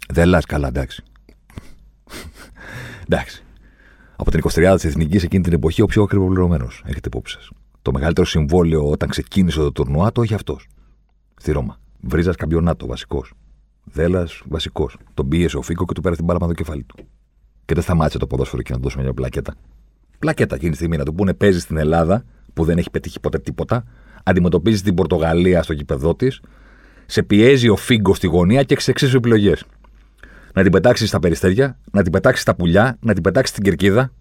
Δεν λα καλά, εντάξει. εντάξει. Από την 23η της Εθνικής εκείνη την εποχή, ο πιο ακριβοπληρωμένο. Έχετε υπόψη σας. Το μεγαλύτερο συμβόλαιο όταν ξεκίνησε το τουρνουά το είχε αυτός. Στη Ρώμα. Βρίζας καμπιονάτο, βασικός. Δέλλας, βασικός. Τον πίεσε ο Φίκο και του πέρασε την μπάλα με το κεφάλι του. Και δεν σταμάτησε το ποδόσφαιρο και να του δώσουμε μια πλακέτα. Πλακέτα εκείνη τη στιγμή να του πούνε παίζεις στην Ελλάδα, που δεν έχει πετύχει ποτέ τίποτα, αντιμετωπίζεις την Πορτογαλία στο γήπεδό της, σε πιέζει ο Φίγκο στη γωνία και έχει εξή επιλογές. Να την πετάξεις στα περιστέρια, να την πετάξεις στα πουλιά, να την πετάξεις στην κερκίδα,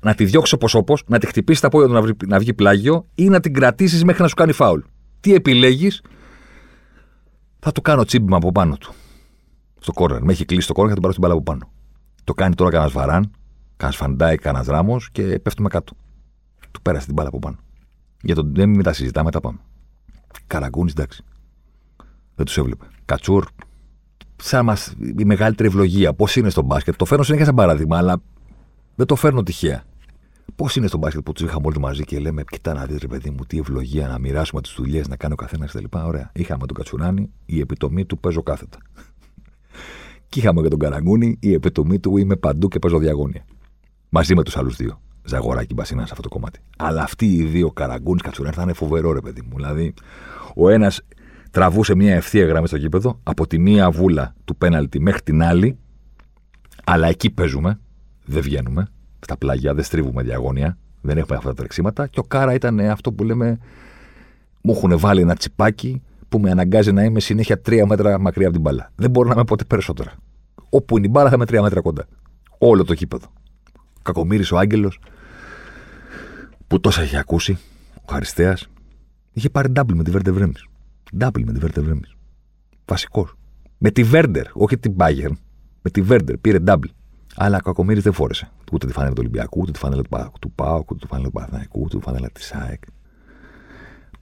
να τη διώξει όπω όπως, να τη χτυπήσεις τα πόδια του να βγει, να βγει πλάγιο ή να την κρατήσεις μέχρι να σου κάνει φάουλ. Τι επιλέγεις, θα του κάνω τσίμπημα από πάνω του. Στο κόρνερ. Με έχει κλείσει το κόρνερ, θα την πάρω στην μπάλα από πάνω. Το κάνει τώρα κανένας βαράν, κανένας φαντάι, κανένας ράμο και πέφτουμε κάτω. Του πέρασε την μπάλα από πάνω. Για τον Ντέμι μετά συζητάμε, τα πάμε. Καραγκούνης, εντάξει. Δεν τους έβλεπε. Κατσούρ, σαν μας, η μεγαλύτερη ευλογία. Πώς είναι στο μπάσκετ. Το φέρνω συνέχεια σαν παράδειγμα, αλλά δεν το φέρνω τυχαία. Πώς είναι στο μπάσκετ που τους είχαμε όλοι μαζί και λέμε: Κοιτά να δεις, ρε παιδί μου, τι ευλογία να μοιράσουμε τις δουλειές, να κάνει ο καθένας κτλ. Ωραία. Είχαμε τον Κατσουράνη, η επιτομή του παίζω κάθετα. και είχαμε και τον Καραγκούνη, η επιτομή του είμαι παντού και παίζω διαγώνια. Μαζί με τους άλλους δύο. Ζαγοράκι Μπασίνα σε αυτό το κομμάτι. Αλλά αυτοί οι δύο Καραγκούνη Κατσουράνη θα είναι φοβερό, ρε παιδί μου. Δηλαδή, ο ένας τραβούσε μια ευθεία γραμμή στο γήπεδο από τη μία βούλα του πέναλτη μέχρι την άλλη. Αλλά εκεί παίζουμε. Δεν βγαίνουμε. Στα πλάγια δεν στρίβουμε διαγώνια. Δεν έχουμε αυτά τα τρεξίματα. Και ο Κάρα ήταν αυτό που λέμε. Μου έχουν βάλει ένα τσιπάκι που με αναγκάζει να είμαι συνέχεια τρία μέτρα μακριά από την μπάλα. Δεν μπορώ να είμαι ποτέ περισσότερα. Όπου είναι η μπάλα θα είμαι τρία μέτρα κοντά. Όλο το γήπεδο. Κακομήρη ο Άγγελος που τόσα είχε ακούσει, ο Χαριστέας, είχε πάρει double με τη Βέρντερ Βρέμις. Double με τη Βέρντερ Βρέμις. Βασικός. Με τη Βέρντερ, όχι την Bayern. Με τη Βέρντερ πήρε double. Αλλά ο Κακομήρη δεν φόρεσε ούτε τη φανέλα του Ολυμπιακού, ούτε τη φανέλα του Πάουκ, ούτε τη φανέλα του Παναθηναϊκού, ούτε τη φανέλα της ΑΕΚ.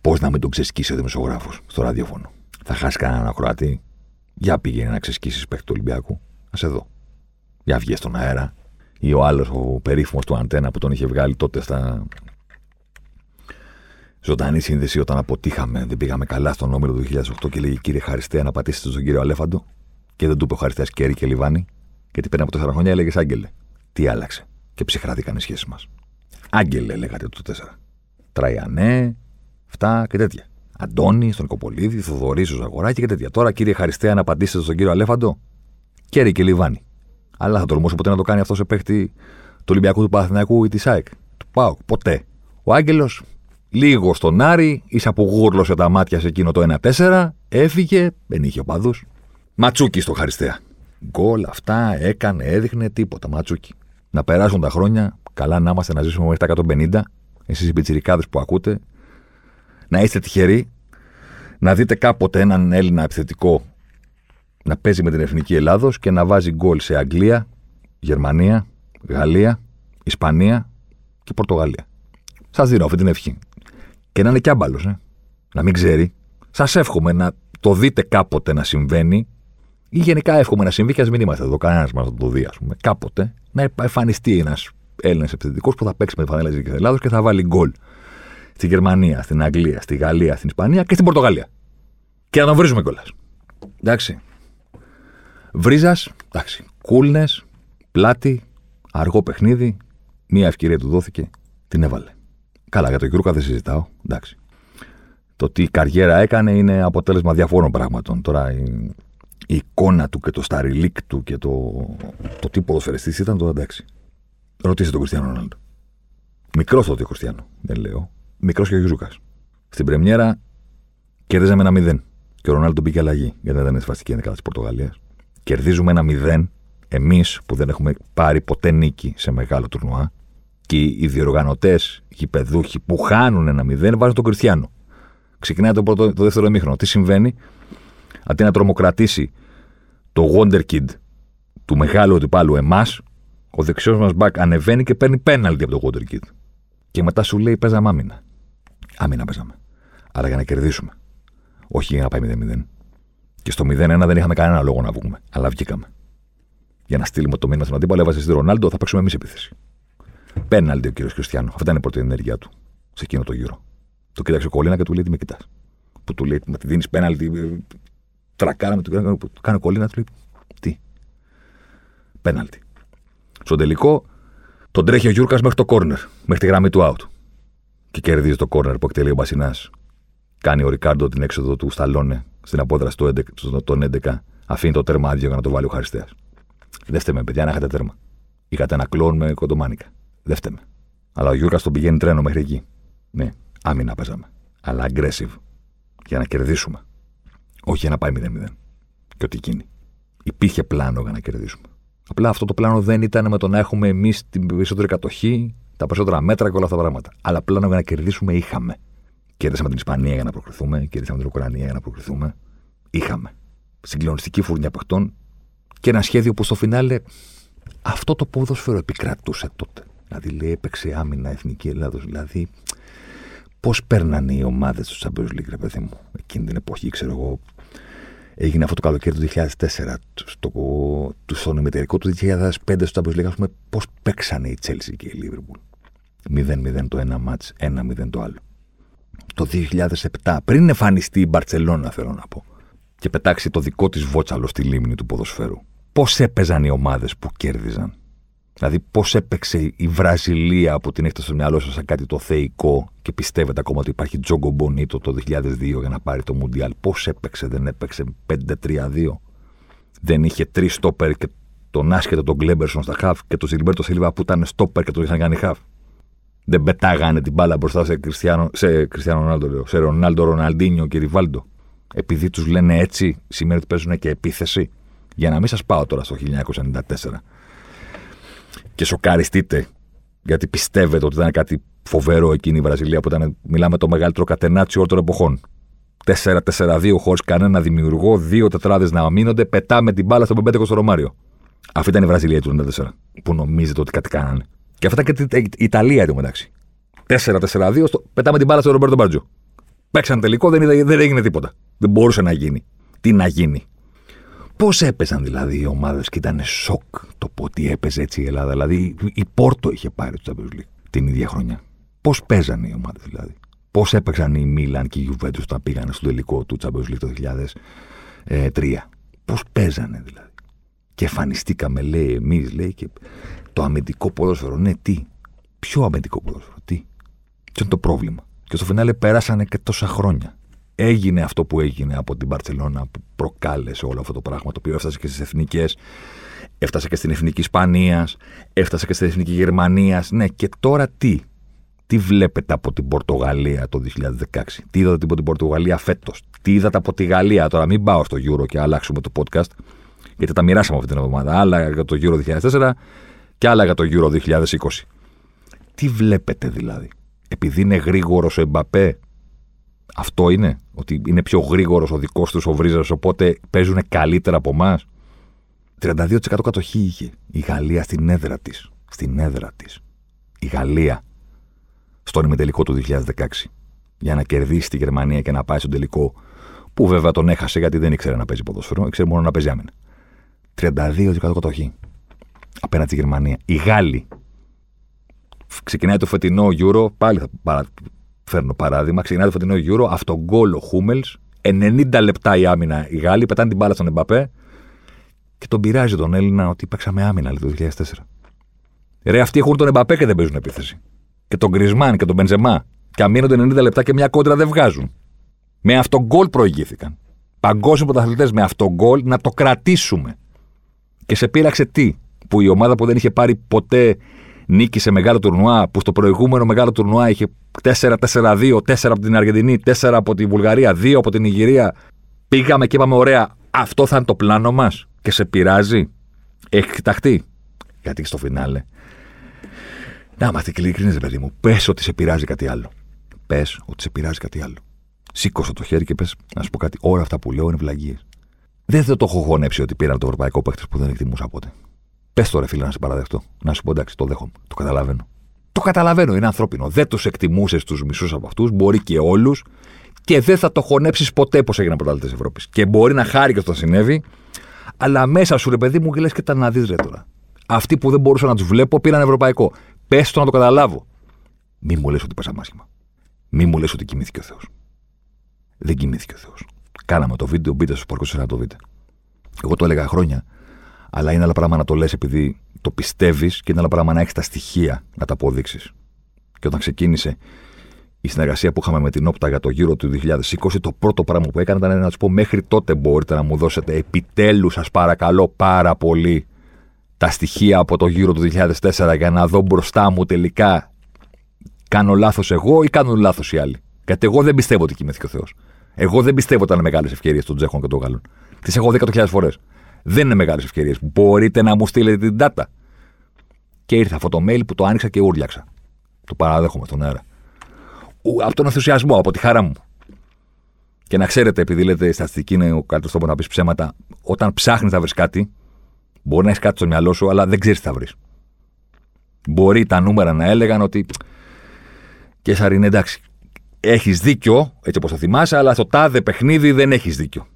Πώς να μην τον ξεσκίσει ο δημοσιογράφος στο ραδιόφωνο. Θα χάσει κανέναν ακροατή. Για πήγαινε να ξεσκίσει παίχτη του Ολυμπιακού. Α εδώ. Για βγει στον αέρα. Ή ο άλλος, ο περίφημος του Αντένα που τον είχε βγάλει τότε στα. Ζωντανή σύνδεση όταν αποτύχαμε, δεν πήγαμε καλά στον όμιλο του 2008 και λέγει Κύριε Χαριστέα να πατήσετε στον κύριο Αλέφαντο. Και δεν του είπε ο Χαριστέας Κέρι και Λιβάνι. Γιατί πριν από τέσσερα χρόνια έλεγες Άγγελε. Τι άλλαξε. Και ψυχράθηκαν οι σχέσεις μας. Άγγελε, λέγατε το 4. Τραϊανέ, αυτά και τέτοια. Αντώνη, στον Κοπολίδη, Θοδωρή, Ζαγοράκη και τέτοια. Τώρα, κύριε Χαριστέα, να απαντήσετε στον κύριο Αλέφαντο. Κέρι και Λιβάνι. Αλλά θα τολμούσε ποτέ να το κάνει αυτό σε παίχτη του Ολυμπιακού του Παναθηναϊκού ή της ΑΕΚ. Του ΠΑΟΚ. Ποτέ. Ο Άγγελος, λίγο στον Άρη, ίσα που γούρλωσε τα μάτια σε εκείνο το 1-4, έφυγε, δεν είχε οπαδούς. Ματσούκι στο Χαριστέα. Γκολ, αυτά έκανε, έδειχνε τίποτα. Ματσούκι. Να περάσουν τα χρόνια, καλά να είμαστε να ζήσουμε μέχρι τα 150, εσείς οι πιτσιρικάδες που ακούτε, να είστε τυχεροί να δείτε κάποτε έναν Έλληνα επιθετικό να παίζει με την εθνική Ελλάδος και να βάζει γκολ σε Αγγλία, Γερμανία, Γαλλία, Ισπανία και Πορτογαλία. Σας δίνω αυτή την ευχή. Και να είναι κι άμπαλος, ε. να μην ξέρει. Σας εύχομαι να το δείτε κάποτε να συμβαίνει ή γενικά εύχομαι να συμβεί και ας μην είμαστε εδώ, κανένας μας να το δει, ας πούμε, κάποτε, να εμφανιστεί ένας Έλληνας επιθετικός που θα παίξει με τη φανέλα της Ελλάδος και θα βάλει γκολ στη Γερμανία, στην Αγγλία, στη Γαλλία, στην Ισπανία και στην Πορτογαλία. Και να τον βρίζουμε κιόλας. Εντάξει. Βρίζας, εντάξει. Κούλνες, πλάτη, αργό παιχνίδι. Μία ευκαιρία του δόθηκε, την έβαλε. Καλά, για τον Κιούρκα δεν συζητάω. Εντάξει. Το τι η καριέρα έκανε είναι αποτέλεσμα διαφόρων πραγμάτων. Τώρα η, η εικόνα του και το σταριλίκ του και το, το τι ποδοσφαιριστής ήταν το εντάξει. Ρωτήστε τον Κριστιανό Ρονάλντο. Μικρός τότε ο Κριστιανό, δεν λέω. Μικρός και ο Γιουζούκα. Στην Πρεμιέρα κερδίζαμε ένα 0. Και ο Ρονάλντο μπήκε αλλαγή, γιατί δεν ήταν σφαστική ενδεκάδα της Πορτογαλίας. Κερδίζουμε ένα 0 Εμείς που δεν έχουμε πάρει ποτέ νίκη σε μεγάλο τουρνουά και οι διοργανωτές, οι γηπεδούχοι που χάνουν ένα μηδέν βάζουν τον Κριστιανό. Ξεκινάει το, πρώτο, το δεύτερο μήχρονο. Τι συμβαίνει, αντί να τρομοκρατήσει το Wonder Kid του μεγάλου αντιπάλου εμάς, ο δεξιός μας μπακ ανεβαίνει και παίρνει πέναλτι από το Wonder Kid. Και μετά σου λέει: Παίζαμε άμυνα. Άμυνα παίζαμε. Άρα για να κερδίσουμε. Όχι για να πάει 0-0. Και στο 0-1 δεν είχαμε κανένα λόγο να βγούμε. Αλλά βγήκαμε. Για να στείλουμε το μήνυμα στον αντίπαλο, έβαζε στη Ρονάλντο, θα παίξουμε εμείς επίθεση. Πέναλτι ο κύριος Κριστιανό. Αυτή ήταν η πρώτη ενέργειά του σε εκείνο το γύρο. Το κοίταξε ο Κολίνα και του λέει: Τι με κοιτάς. Που του λέει: Με τη δίνεις πέναλτι, ε, τρακάρα με του κάνει ο Κολίνα, του λέει: Τι. Πέναλτι. Στο τελικό, τον τρέχει ο Γιούρκας μέχρι το κόρνερ, μέχρι τη γραμμή του out. Και κερδίζει το κόρνερ που εκτελεί ο Μπασινάς. Κάνει ο Ρικάρντο την έξοδο του Σταλόνε στην απόδραση του 11, τον 11. Αφήνει το τέρμα άδειο για να το βάλει ο Χαριστέας. Δεν φταίμε, παιδιά, να είχατε τέρμα. Είχατε ένα κλόν με κοντομάνικα. Δεν φταίμε. Αλλά ο Γιούργα τον πηγαίνει τρένο μέχρι εκεί. Ναι, άμυνα παίζαμε. Αλλά aggressive. Για να κερδίσουμε. Όχι για να πάει 0-0. Και ό,τι γίνει. Υπήρχε πλάνο για να κερδίσουμε. Απλά αυτό το πλάνο δεν ήταν με το να έχουμε εμείς την περισσότερη κατοχή, τα περισσότερα μέτρα και όλα αυτά τα πράγματα. Αλλά πλάνο για να κερδίσουμε είχαμε. Κέρδισαμε την Ισπανία για να προκριθούμε, κέρδισαμε την Ουκρανία για να προκριθούμε. Είχαμε. Συγκλονιστική φουρνιά παιχτών και ένα σχέδιο που στο φινάλε αυτό το ποδόσφαιρο επικρατούσε τότε. Δηλαδή λέει έπαιξε άμυνα εθνική Ελλάδος. Δηλαδή πώς παίρνανε οι ομάδες τους Champions League, ρε παιδί μου. Εκείνη την εποχή, ξέρω εγώ, έγινε αυτό το καλοκαίρι του 2004. Στο, στον ημιτελικό του 2005 στο Champions League, ας πούμε, πώς παίξανε η Chelsea και η Liverpool. 0-0 το ένα μάτς, 1-0 το άλλο. Το 2007, πριν εμφανιστεί η Μπαρσελόνα, θέλω να πω, και πετάξει το δικό της βότσαλο στη λίμνη του ποδοσφαίρου. Πώς έπαιζαν οι ομάδες που κέρδιζαν. Δηλαδή, πώς έπαιξε η Βραζιλία που την έχετε στο μυαλό σας σαν κάτι το θεϊκό και πιστεύετε ακόμα ότι υπάρχει Τζόγκο Μπονίτο το 2002 για να πάρει το Μουντιάλ; Πώς έπαιξε, δεν έπαιξε 5-3-2. Δεν είχε τρεις στόπερ και τον άσχετο τον Γκλέμπερσον στα χαφ και τον Ζιλμπέρτο Σίλβα που ήταν στόπερ και τον είχαν κάνει χαφ. Δεν πετάγανε την μπάλα μπροστά σε Κριστιανό, σε Κριστιανό Ρονάλντο, σε Ρονάλντο, Ροναλντίνιο και Ριβάλντο. Επειδή τους λένε έτσι, σημαίνει ότι παίζουν και επίθεση. Για να μην σας πάω τώρα στο 1994 και σοκαριστείτε γιατί πιστεύετε ότι ήταν κάτι φοβερό εκείνη η Βραζιλία που ήταν, μιλάμε το μεγαλύτερο κατενάτσι όλων των εποχών. 4-4-2 χωρίς κανένα δημιουργό, δύο τετράδες να αμήνονται, πετάμε την μπάλα στον Πεμπέτεκο στο Ρωμάριο. Αυτή ήταν η Βραζιλία του 94, που νομίζετε ότι κάτι κάνανε. Και αυτά ήταν και η Ιταλία εντωμεταξύ. 4-4-2, πετάμε την μπάλα στον Ρομπέρτο Μπαρτζό. Παίξαν τελικό, δεν, δεν έγινε τίποτα. Δεν μπορούσε να γίνει. Τι να γίνει. Πώς έπαιζαν δηλαδή οι ομάδες και ήταν σοκ το ότι έπαιζε έτσι η Ελλάδα. Δηλαδή η Πόρτο είχε πάρει το Champions League την ίδια χρονιά. Πώς παίζαν οι ομάδες δηλαδή. Πώς έπαιξαν οι Μίλαν και οι Γιουβέντους όταν πήγαν στο τελικό του Champions League το 2003. Πώς παίζανε δηλαδή. Και εμφανιστήκαμε, λέει, εμείς, λέει, και το αμυντικό ποδόσφαιρο. Ναι, τι. Ποιο αμυντικό ποδόσφαιρο, τι. Ποιο είναι το πρόβλημα. Και στο φινάλε πέρασανε και τόσα χρόνια έγινε αυτό που έγινε από την Παρσελώνα που προκάλεσε όλο αυτό το πράγμα το οποίο έφτασε και στις εθνικές, έφτασε και στην εθνική Ισπανίας, έφτασε και στην εθνική Γερμανίας. Ναι, και τώρα τι; Τι βλέπετε από την Πορτογαλία το 2016, τι είδατε από την Πορτογαλία φέτος, τι είδατε από τη Γαλλία; Τώρα μην πάω στο Euro και αλλάξουμε το podcast, γιατί τα μοιράσαμε αυτή την εβδομάδα. Άλλα για το Euro 2004 και άλλα για το Euro 2020. Τι βλέπετε δηλαδή; Επειδή είναι γρήγορος ο Εμπαπέ, αυτό είναι, ότι είναι πιο γρήγορος ο δικός τους ο Βρίζας, οπότε παίζουν καλύτερα από εμάς. 32% κατοχή είχε η Γαλλία στην έδρα της. Στην έδρα της. Η Γαλλία στον ημιτελικό του 2016 για να κερδίσει τη Γερμανία και να πάει στον τελικό που βέβαια τον έχασε γιατί δεν ήξερε να παίζει ποδόσφαιρο, ήξερε μόνο να παίζει άμυνα. 32% κατοχή απέναντι στη Γερμανία. Οι Γάλλοι ξεκινάει το φετινό Euro, πάλι θα Φέρνω παράδειγμα. Ξεκινάει το φετινό Euro, αυτογκόλ ο Χούμελς, 90 λεπτά η άμυνα οι Γάλλοι, πετάνε την μπάλα στον Εμπαπέ και τον πειράζει τον Έλληνα ότι παίξαμε άμυνα το 2004. Ρε, αυτοί έχουν τον Εμπαπέ και δεν παίζουν επίθεση. Και τον Γκρισμάν και τον Μπενζεμά. Και αμήνονται 90 λεπτά και μια κόντρα δεν βγάζουν. Με αυτογκόλ προηγήθηκαν. Παγκόσμιοι πρωταθλητές με αυτογκόλ να το κρατήσουμε. Και σε πείραξε τι, που η ομάδα που δεν είχε πάρει ποτέ νίκη σε μεγάλο τουρνουά, που στο προηγούμενο μεγάλο τουρνουά είχε 4-4-2, 4 από την Αργεντινή, 4 από τη Βουλγαρία, 2 από την Ιγυρία. Πήγαμε και είπαμε, ωραία, αυτό θα είναι το πλάνο μας και σε πειράζει. Έχει κοιταχτεί. Γιατί στο φινάλε. Να είμαστε ειλικρινείς, παιδί μου. Πες ότι σε πειράζει κάτι άλλο. Πες ότι σε πειράζει κάτι άλλο. Σήκωσε το χέρι και πες, να σου πω κάτι. Όλα αυτά που λέω είναι βλαγίες. Δεν θα το έχω γονέψει ότι πήραν το ευρωπαϊκό παίχτε που δεν εκτιμούσα ποτέ. Πες το ρε φίλε να σε παραδεχτώ. Να σου πω εντάξει, το δέχομαι. Το καταλαβαίνω. Το καταλαβαίνω, είναι ανθρώπινο. Δεν τους εκτιμούσες τους μισούς από αυτούς, μπορεί και όλους, και δεν θα το χωνέψεις ποτέ πώ έγιναν πρωταθλητές Ευρώπης. Και μπορεί να χάρη και αυτό συνέβη, αλλά μέσα σου ρε παιδί μου λες και τα να δεις ρε τώρα. Αυτοί που δεν μπορούσα να τους βλέπω πήραν ευρωπαϊκό. Πες το να το καταλάβω. Μη μου λες ότι πέσα μάσχημα. Μη μου λες ότι κοιμήθηκε ο Θεός. Δεν κοιμήθηκε ο Θεός. Κάναμε το βίντεο, μπείτε στου πόρκου να το δείτε. Εγώ το έλεγα χρόνια, αλλά είναι άλλα πράγμα να το λες επειδή το πιστεύεις και είναι άλλα πράγμα να έχεις τα στοιχεία να τα αποδείξεις. Και όταν ξεκίνησε η συνεργασία που είχαμε με την Όπτα για το γύρο του 2020, το πρώτο πράγμα που έκανα ήταν να του πω: Μέχρι τότε μπορείτε να μου δώσετε επιτέλους, σας παρακαλώ πάρα πολύ, τα στοιχεία από το γύρο του 2004 για να δω μπροστά μου τελικά κάνω λάθος εγώ ή κάνουν λάθος οι άλλοι. Γιατί εγώ δεν πιστεύω ότι κοιμήθηκε ο Θεός. Εγώ δεν πιστεύω ότι ήταν μεγάλες ευκαιρίες των Τζέχων και των Γάλλων. Τις έχω δει 100.000 φορές. Δεν είναι μεγάλες ευκαιρίες. Μπορείτε να μου στείλετε την data. Και ήρθε αυτό το mail που το άνοιξα και ούρλιαξα. Το παραδέχομαι στον αέρα. Από τον ενθουσιασμό, από τη χαρά μου. Και να ξέρετε, επειδή λέτε η στατιστική είναι ο καλύτερος τρόπος να πεις ψέματα, όταν ψάχνεις να βρεις κάτι, μπορεί να έχεις κάτι στο μυαλό σου, αλλά δεν ξέρεις τι θα βρεις. Μπορεί τα νούμερα να έλεγαν ότι. Και σαν είναι εντάξει, έχεις δίκιο, έτσι όπως το θυμάσαι, αλλά στο τάδε παιχνίδι δεν έχεις δίκιο.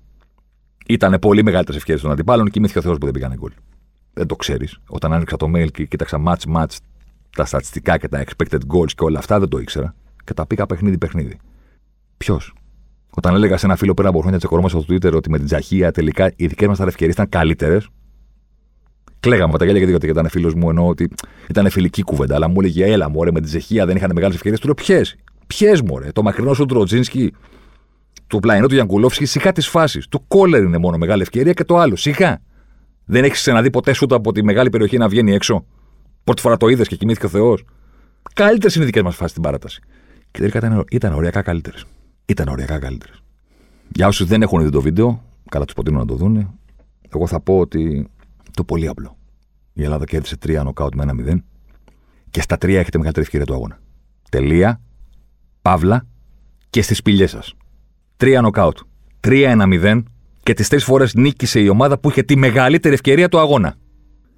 Ήταν πολύ μεγαλύτερες ευκαιρίε των αντιπάλων και είμαι ο Θεός που δεν πήγανε γκολ. Δεν το ξέρεις. Όταν άνοιξα το mail και κοίταξα match match, τα στατιστικά και τα expected goals και όλα αυτά, δεν το ήξερα. Και τα πήγα παιχνίδι-παιχνίδι. Ποιος; Όταν έλεγα σε ένα φίλο πέρα από χρόνια τσεκορμό στο Twitter ότι με την Τζαχία τελικά οι δικές μας ευκαιρίε ήταν καλύτερες. Κλαίγαμε τα γέλια γιατί ήταν φίλος μου ενώ ότι ήταν φιλική κουβέντα. Αλλά μου έλεγε, Έλα, μου με την Τσεχία δεν είχαν μεγάλες ευκαιρίες. Του λέω, Ποιες; Ποιες, μωρέ; Το μακρινό σου Τροτζίνσκι, του πλαϊνό του Γιανκουλόφσκι, σιγά τις φάσεις. Το κόλερ είναι μόνο μεγάλη ευκαιρία και το άλλο. Σιγά. Δεν έχεις ξαναδεί ποτέ σου από τη μεγάλη περιοχή να βγαίνει έξω. Πρώτη φορά το είδες και κοιμήθηκε ο Θεός. Καλύτερες είναι οι δικές μας φάσεις στην παράταση. Και τελικά ήταν, ήταν οριακά καλύτερες. Ήταν οριακά καλύτερες. Για όσους δεν έχουν δει το βίντεο, καλά τους προτείνω να το δουν. Εγώ θα πω ότι το πολύ απλό. Η Ελλάδα κέρδισε τρία νοκάουτ με ένα μηδέν και στα τρία έχετε μεγαλύτερη ευκαιρία του αγώνα. Τελεία, παύλα και στις πηγέ σας. Τρία νοκάουτ. Τρία ένα μηδέν και τις τρεις φορές νίκησε η ομάδα που είχε τη μεγαλύτερη ευκαιρία του αγώνα.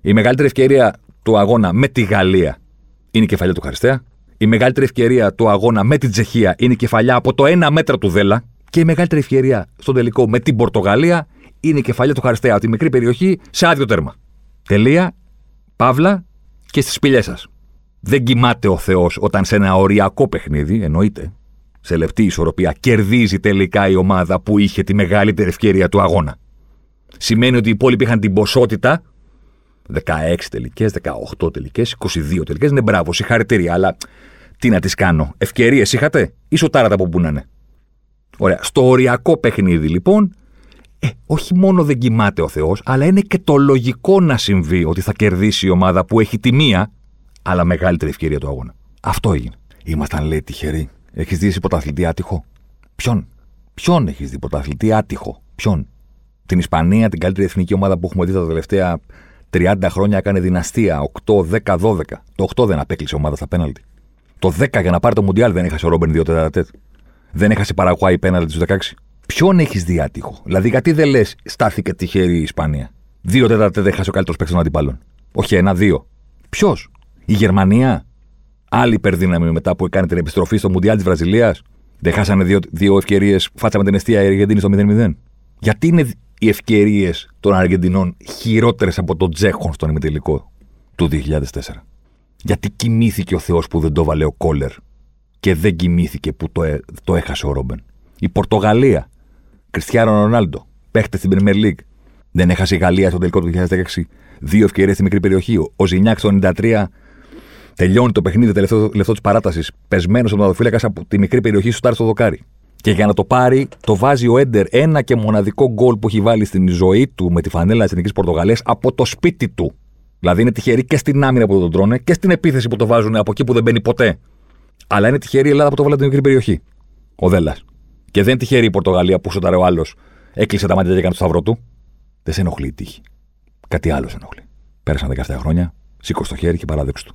Η μεγαλύτερη ευκαιρία του αγώνα με τη Γαλλία είναι η κεφαλιά του Χαριστέα. Η μεγαλύτερη ευκαιρία του αγώνα με την Τσεχία είναι η κεφαλιά από το ένα μέτρο του Δέλα. Και η μεγαλύτερη ευκαιρία στον τελικό με την Πορτογαλία είναι η κεφαλιά του Χαριστέα από τη μικρή περιοχή σε άδειο τέρμα. Τελεία, παύλα και στις σπηλιές σας. Δεν κοιμάται ο Θεός όταν σε ένα οριακό παιχνίδι, εννοείται, σε λεπτή ισορροπία, κερδίζει τελικά η ομάδα που είχε τη μεγαλύτερη ευκαιρία του αγώνα. Σημαίνει ότι οι υπόλοιποι είχαν την ποσότητα 16 τελικές, 18 τελικές, 22 τελικές. Ναι, μπράβο, συγχαρητήρια, αλλά τι να τις κάνω. Ευκαιρίες είχατε ή σοτάρατα από πού να είναι; Ωραία. Στο οριακό παιχνίδι, λοιπόν, ε, όχι μόνο δεν κοιμάται ο Θεός, αλλά είναι και το λογικό να συμβεί ότι θα κερδίσει η ομάδα που έχει τη μία, αλλά μεγαλύτερη ευκαιρία του αγώνα. Αυτό έγινε. Ήμασταν, λέει, τυχεροί. Έχεις δει πρωταθλητή άτυχο; Ποιον; Ποιον έχεις δει πρωταθλητή άτυχο; Ποιον; Την Ισπανία, την καλύτερη εθνική ομάδα που έχουμε δει τα τελευταία 30 χρόνια έκανε δυναστεία. 8, 10, 12. Το 8 δεν απέκλεισε ομάδα στα πέναλτι. Το 10 για να πάρει το Μουντιάλ δεν έχασε ο Ρόμπεν 2 τέταρτα. Δεν έχασε Παραγουάη πέναλτι στους 16. Ποιον έχεις δει άτυχο; Δηλαδή, γιατί δεν λες στάθηκε τυχερή η Ισπανία. Δύο τέταρτα δεν έχασε ο καλύτερος παίκτης των αντιπάλων. Όχι ένα, δύο. Ποιος; Η Γερμανία; Άλλη υπερδύναμη μετά που έκανε την επιστροφή στο Μουντιάλ της Βραζιλίας. Δεν χάσανε δύο, δύο ευκαιρίες φάτσα με την αιστεία η Αργεντίνη στο 0-0. Γιατί είναι οι ευκαιρίες των Αργεντινών χειρότερες από τον Τζέχον στον ημιτελικό του 2004. Γιατί κοιμήθηκε ο Θεός που δεν το βάλε ο Κόλερ και δεν κοιμήθηκε που το, ε, το έχασε ο Ρόμπεν; Η Πορτογαλία. Κριστιανό Ρονάλντο. Παίχτες στην Premier League. Δεν έχασε η Γαλλία στο τελικό του 2016 δύο ευκαιρίες στη μικρή περιοχή. Ο Ζινιάκ το 93 τελειώνει το παιχνίδι τελευταίο λεπτό της παράτασης. Πεσμένος ο ματοφύλακας από τη μικρή περιοχή σου στο δοκάρι. Και για να το πάρει, το βάζει ο Έντερ ένα και μοναδικό γκολ που έχει βάλει στην ζωή του με τη φανέλα της Εθνικής Πορτογαλίας από το σπίτι του. Δηλαδή είναι τυχερή και στην άμυνα που τον τρώνε και στην επίθεση που το βάζουν από εκεί που δεν μπαίνει ποτέ. Αλλά είναι τυχερή η Ελλάδα που το βάλε την μικρή περιοχή. Ο Δέλλας. Και δεν είναι τυχερή η Πορτογαλία που σωτάρε ο άλλος έκλεισε τα μάτια και έκανε το σταυρό του. Δεν σε ενοχλεί η τύχη. Κάτι άλλο σε ενοχλεί. Πέρασαν 17 χρόνια, σήκω στο χέρι και παράδεξε του.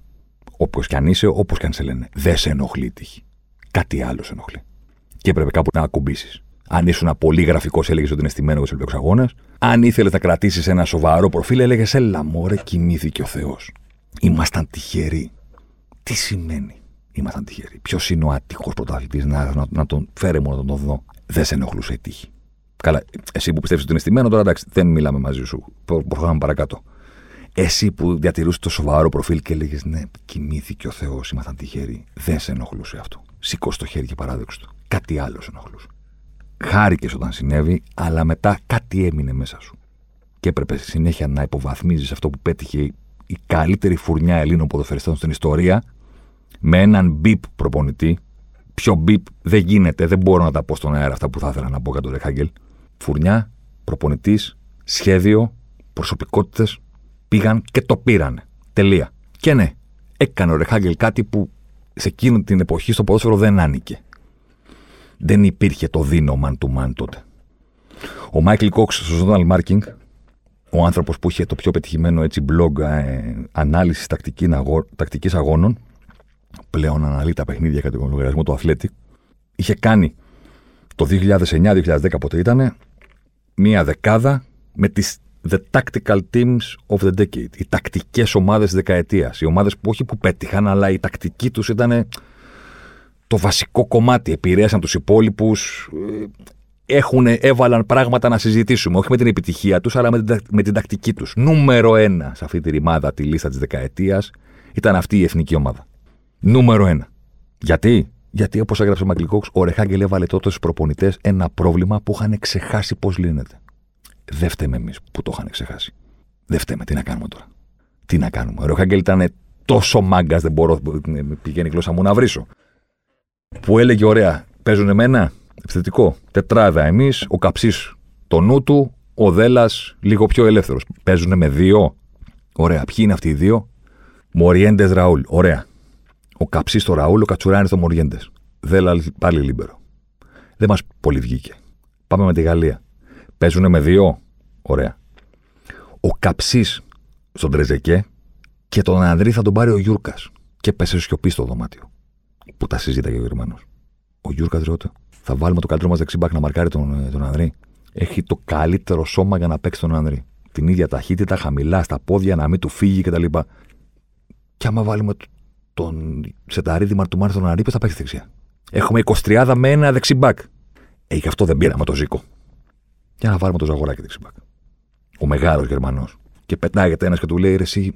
Όπως κι αν είσαι, όπως κι αν σε λένε. Δεν σε ενοχλεί η τύχη. Κάτι άλλο σε ενοχλεί. Και έπρεπε κάπου να ακουμπήσεις. Αν ήσουν πολύ γραφικός, έλεγες ότι είναι στημένο για τους Ολυμπιακούς Αγώνες. Αν ήθελες να κρατήσεις ένα σοβαρό προφίλ, έλεγες Έλα, μωρέ, κοιμήθηκε ο Θεός. Ήμασταν τυχεροί. Τι σημαίνει ήμασταν τυχεροί. Ποιος είναι ο άτυχος πρωταθλητής να, να, να, τον φέρε μόνο να τον δω; Δεν σε ενοχλούσε η τύχη. Καλά, εσύ που πιστεύεις ότι είναι στημένο, τώρα εντάξει, δεν μιλάμε μαζί σου. Προχωράμε παρακάτω. Εσύ που διατηρούσες το σοβαρό προφίλ και έλεγες Ναι, κοιμήθηκε ο Θεός, ήμασταν τυχεροί. Δεν σε ενοχλούσε αυτό. Σηκώ το χέρι και παράδοξο του. Κάτι άλλο σε ενοχλούσε. Χάρηκες όταν συνέβη, αλλά μετά κάτι έμεινε μέσα σου. Και έπρεπε συνέχεια να υποβαθμίζεις αυτό που πέτυχε η καλύτερη φουρνιά Ελλήνων ποδοσφαιριστών στην ιστορία με έναν μπιπ προπονητή. Πιο μπιπ δεν γίνεται, δεν μπορώ να τα πω στον αέρα αυτά που θα ήθελα να πω για τον Ρεχάγκελ. Φουρνιά, προπονητής, σχέδιο, προσωπικότητες πήγαν και το πήραν. Τελεία. Και ναι, έκανε ο Ρεχάγκελ κάτι που σε εκείνη την εποχή στο ποδόσφαιρο δεν άνοικε. Δεν υπήρχε το δίνο man to man τότε. Ο Μάικλ Κόξ στο Zonal Marking, ο άνθρωπος που είχε το πιο πετυχημένο έτσι blog ε, ανάλυσης τακτική αγώνων, πλέον αναλύει τα παιχνίδια κατά τον λογαριασμό του Αθλέτη, είχε κάνει το 2009-2010 πότε ήταν μία δεκάδα με τις The Tactical Teams of the Decade. Οι τακτικές ομάδες της δεκαετίας. Οι ομάδες που όχι που πέτυχαν, αλλά η τακτική τους ήταν το βασικό κομμάτι. Επηρέασαν τους υπόλοιπους, έχουν, έβαλαν πράγματα να συζητήσουμε. Όχι με την επιτυχία τους, αλλά με την, με την τακτική τους. Νούμερο ένα σε αυτή τη ρημάδα, τη λίστα της δεκαετίας, ήταν αυτή η εθνική ομάδα. Νούμερο ένα. Γιατί; Γιατί όπως έγραψε ο Μαγκλικόξ, ο Ρεχάγκελ έβαλε τότε στους προπονητές ένα πρόβλημα που είχαν ξεχάσει πώς λύνεται. Δεν φταίμε εμείς που το είχαν ξεχάσει. Δεν φταίμε. Τι να κάνουμε τώρα; Τι να κάνουμε; Ο Ρεχάγκελ ήταν τόσο μάγκας, δεν μπορώ, πηγαίνει η γλώσσα μου να βρίσω. Που έλεγε, ωραία, παίζουν εμένα, επιθετικό. Τετράδα εμείς, ο καψής το νου του, ο Δέλλα λίγο πιο ελεύθερος. Παίζουν με δύο. Ωραία. Ποιοι είναι αυτοί οι δύο; Μοριέντες Ραούλ. Ωραία. Ο Καψής στο Ραούλ, ο Κατσουράνης στο Μοριέντες. Δέλλας πάλι λίμπερο. Δεν μας πολύ βγήκε. Πάμε με τη Γαλλία. Παίζουν με δύο. Ωραία. Ο Καψής στον Τρεζεγκέ και τον Ανρί θα τον πάρει ο Γιούρκας. Και πέσε σιωπή στο δωμάτιο. Που τα συζήταγε ο Γερμανός. Ο Γιούρκας ρώτα. Θα βάλουμε το καλύτερο μας δεξί μπακ να μαρκάρει τον, τον Ανρί. Έχει το καλύτερο σώμα για να παίξει τον Ανδρή. Την ίδια ταχύτητα, χαμηλά στα πόδια, να μην του φύγει κτλ. Και, και άμα βάλουμε τον Σεταρίδη Μαρτουμάρη στον Αρίπε θα παίξει δεξιά; Έχουμε 23 με ένα δεξιμπάκ. Ε, γι' αυτό δεν πήραμε το Ζήκο. Για να βάλουμε το Ζαγοράκι δεξιμπάκ. Ο μεγάλος Γερμανός. Και πετάγεται ένας και του λέει: εσύ.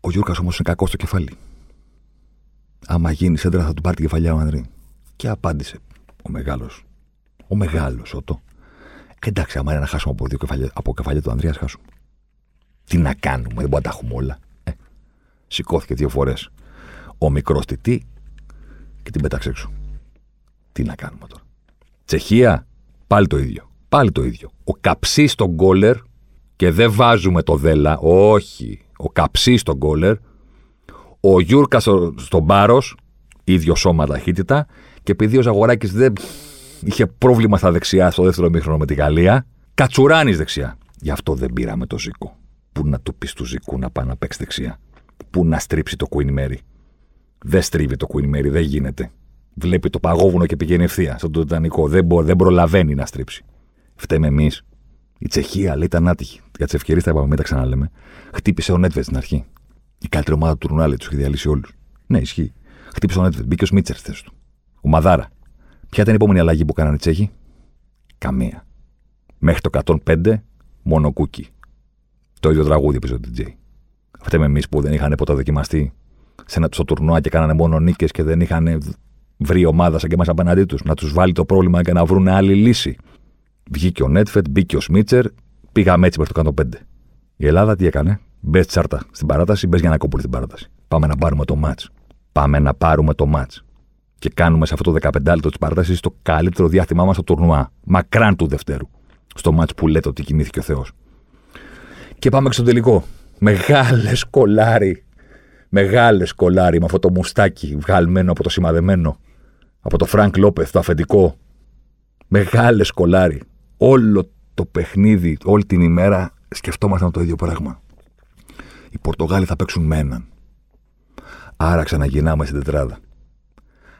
Ο Γιούρκας όμως είναι κακός στο κεφάλι. Άμα γίνεις σέντρα θα του πάρει την κεφαλιά ο Ανδρή. Και απάντησε ο μεγάλος. Ο μεγάλος, ότο. Εντάξει, άμα είναι να χάσουμε από, δύο κεφαλιά, από κεφαλιά του Ανδρέα, χάσουμε. Τι να κάνουμε, δεν μπορούμε να τα έχουμε όλα. Ε, σηκώθηκε δύο φορές ο μικρός τιτή και την πέταξε έξω. Τι να κάνουμε τώρα. Τσεχία, πάλι το ίδιο. Πάλι το ίδιο. Ο καψί στον γκόλερ και δεν βάζουμε το δέλα. Όχι. Ο καψί στον γκόλερ. Ο Γιούρκα στο, στον πάρο. ίδιο σώμα ταχύτητα. Και επειδή ο Ζαγοράκης δεν είχε πρόβλημα στα δεξιά στο δεύτερο μήχρονο με τη Γαλλία, κατσουράνει δεξιά. Γι' αυτό δεν πήραμε το ζήκο. Πού να του πεις του Ζικού να πάει να παίξει δεξιά. Πού να στρίψει το Queen Mary. Δεν στρίβει το Queen Mary, δεν γίνεται. Βλέπει το παγόβουνο και πηγαίνει ευθεία στον Τιτανικό. Δεν, μπο, δεν προλαβαίνει να στρίψει. Φταίμε εμείς. Η Τσεχία λέει ήταν άτυχη. Για τις ευκαιρίες τα είπαμε, μην τα ξαναλέμε. Χτύπησε ο Νέτβετ στην αρχή. Η καλύτερη ομάδα του τουρνουάλε τους είχε διαλύσει όλους. Ναι, ισχύει. Χτύπησε ο Νέτβετ. Μπήκε ο Σμίτσερ στη θέση του. Ο Μαδάρα. Ποια ήταν η επόμενη αλλαγή που κάνανε οι Τσέχοι; Καμία. Μέχρι το 105 μόνο κούκι. Το ίδιο τραγούδι πίσω DJ. Φταίμε εμείς που δεν είχαν ποτέ δοκιμαστεί σε ένα, στο τουρνουά και κάνανε μόνο νίκες και δεν είχαν βρει ομάδα σαν και εμάς απέναντί τους να τους βάλει το πρόβλημα και να βρουν άλλη λύση. Βγήκε ο Νέτφετ, μπήκε ο Σμίτσερ, πήγαμε έτσι μέχρι το 105. Η Ελλάδα τι έκανε, μπες τσάρτα στην παράταση, μπες για να κόπουλη στην παράταση. Πάμε να πάρουμε το μάτ. Πάμε να πάρουμε το μάτ. Και κάνουμε σε αυτό το 15 λεπτό της παράτασης το καλύτερο διάστημά μας στο τουρνουά. Μακράν του Δευτέρου. Στο μάτ που λέτε ότι κοιμήθηκε ο Θεός. Και πάμε στο τελικό. Μεγάλε κολάρι. Μεγάλε κολάρι με αυτό το μουστάκι βγαλμένο από το σημαδεμένο. Από το Φρανκ Λόπεθ, το αφεντικό. Μεγάλε κολάρι. Όλο το παιχνίδι όλη την ημέρα σκεφτόμασταν το ίδιο πράγμα. Οι Πορτογάλοι θα παίξουν με έναν. Άρα ξαναγυρνάμε στην τετράδα.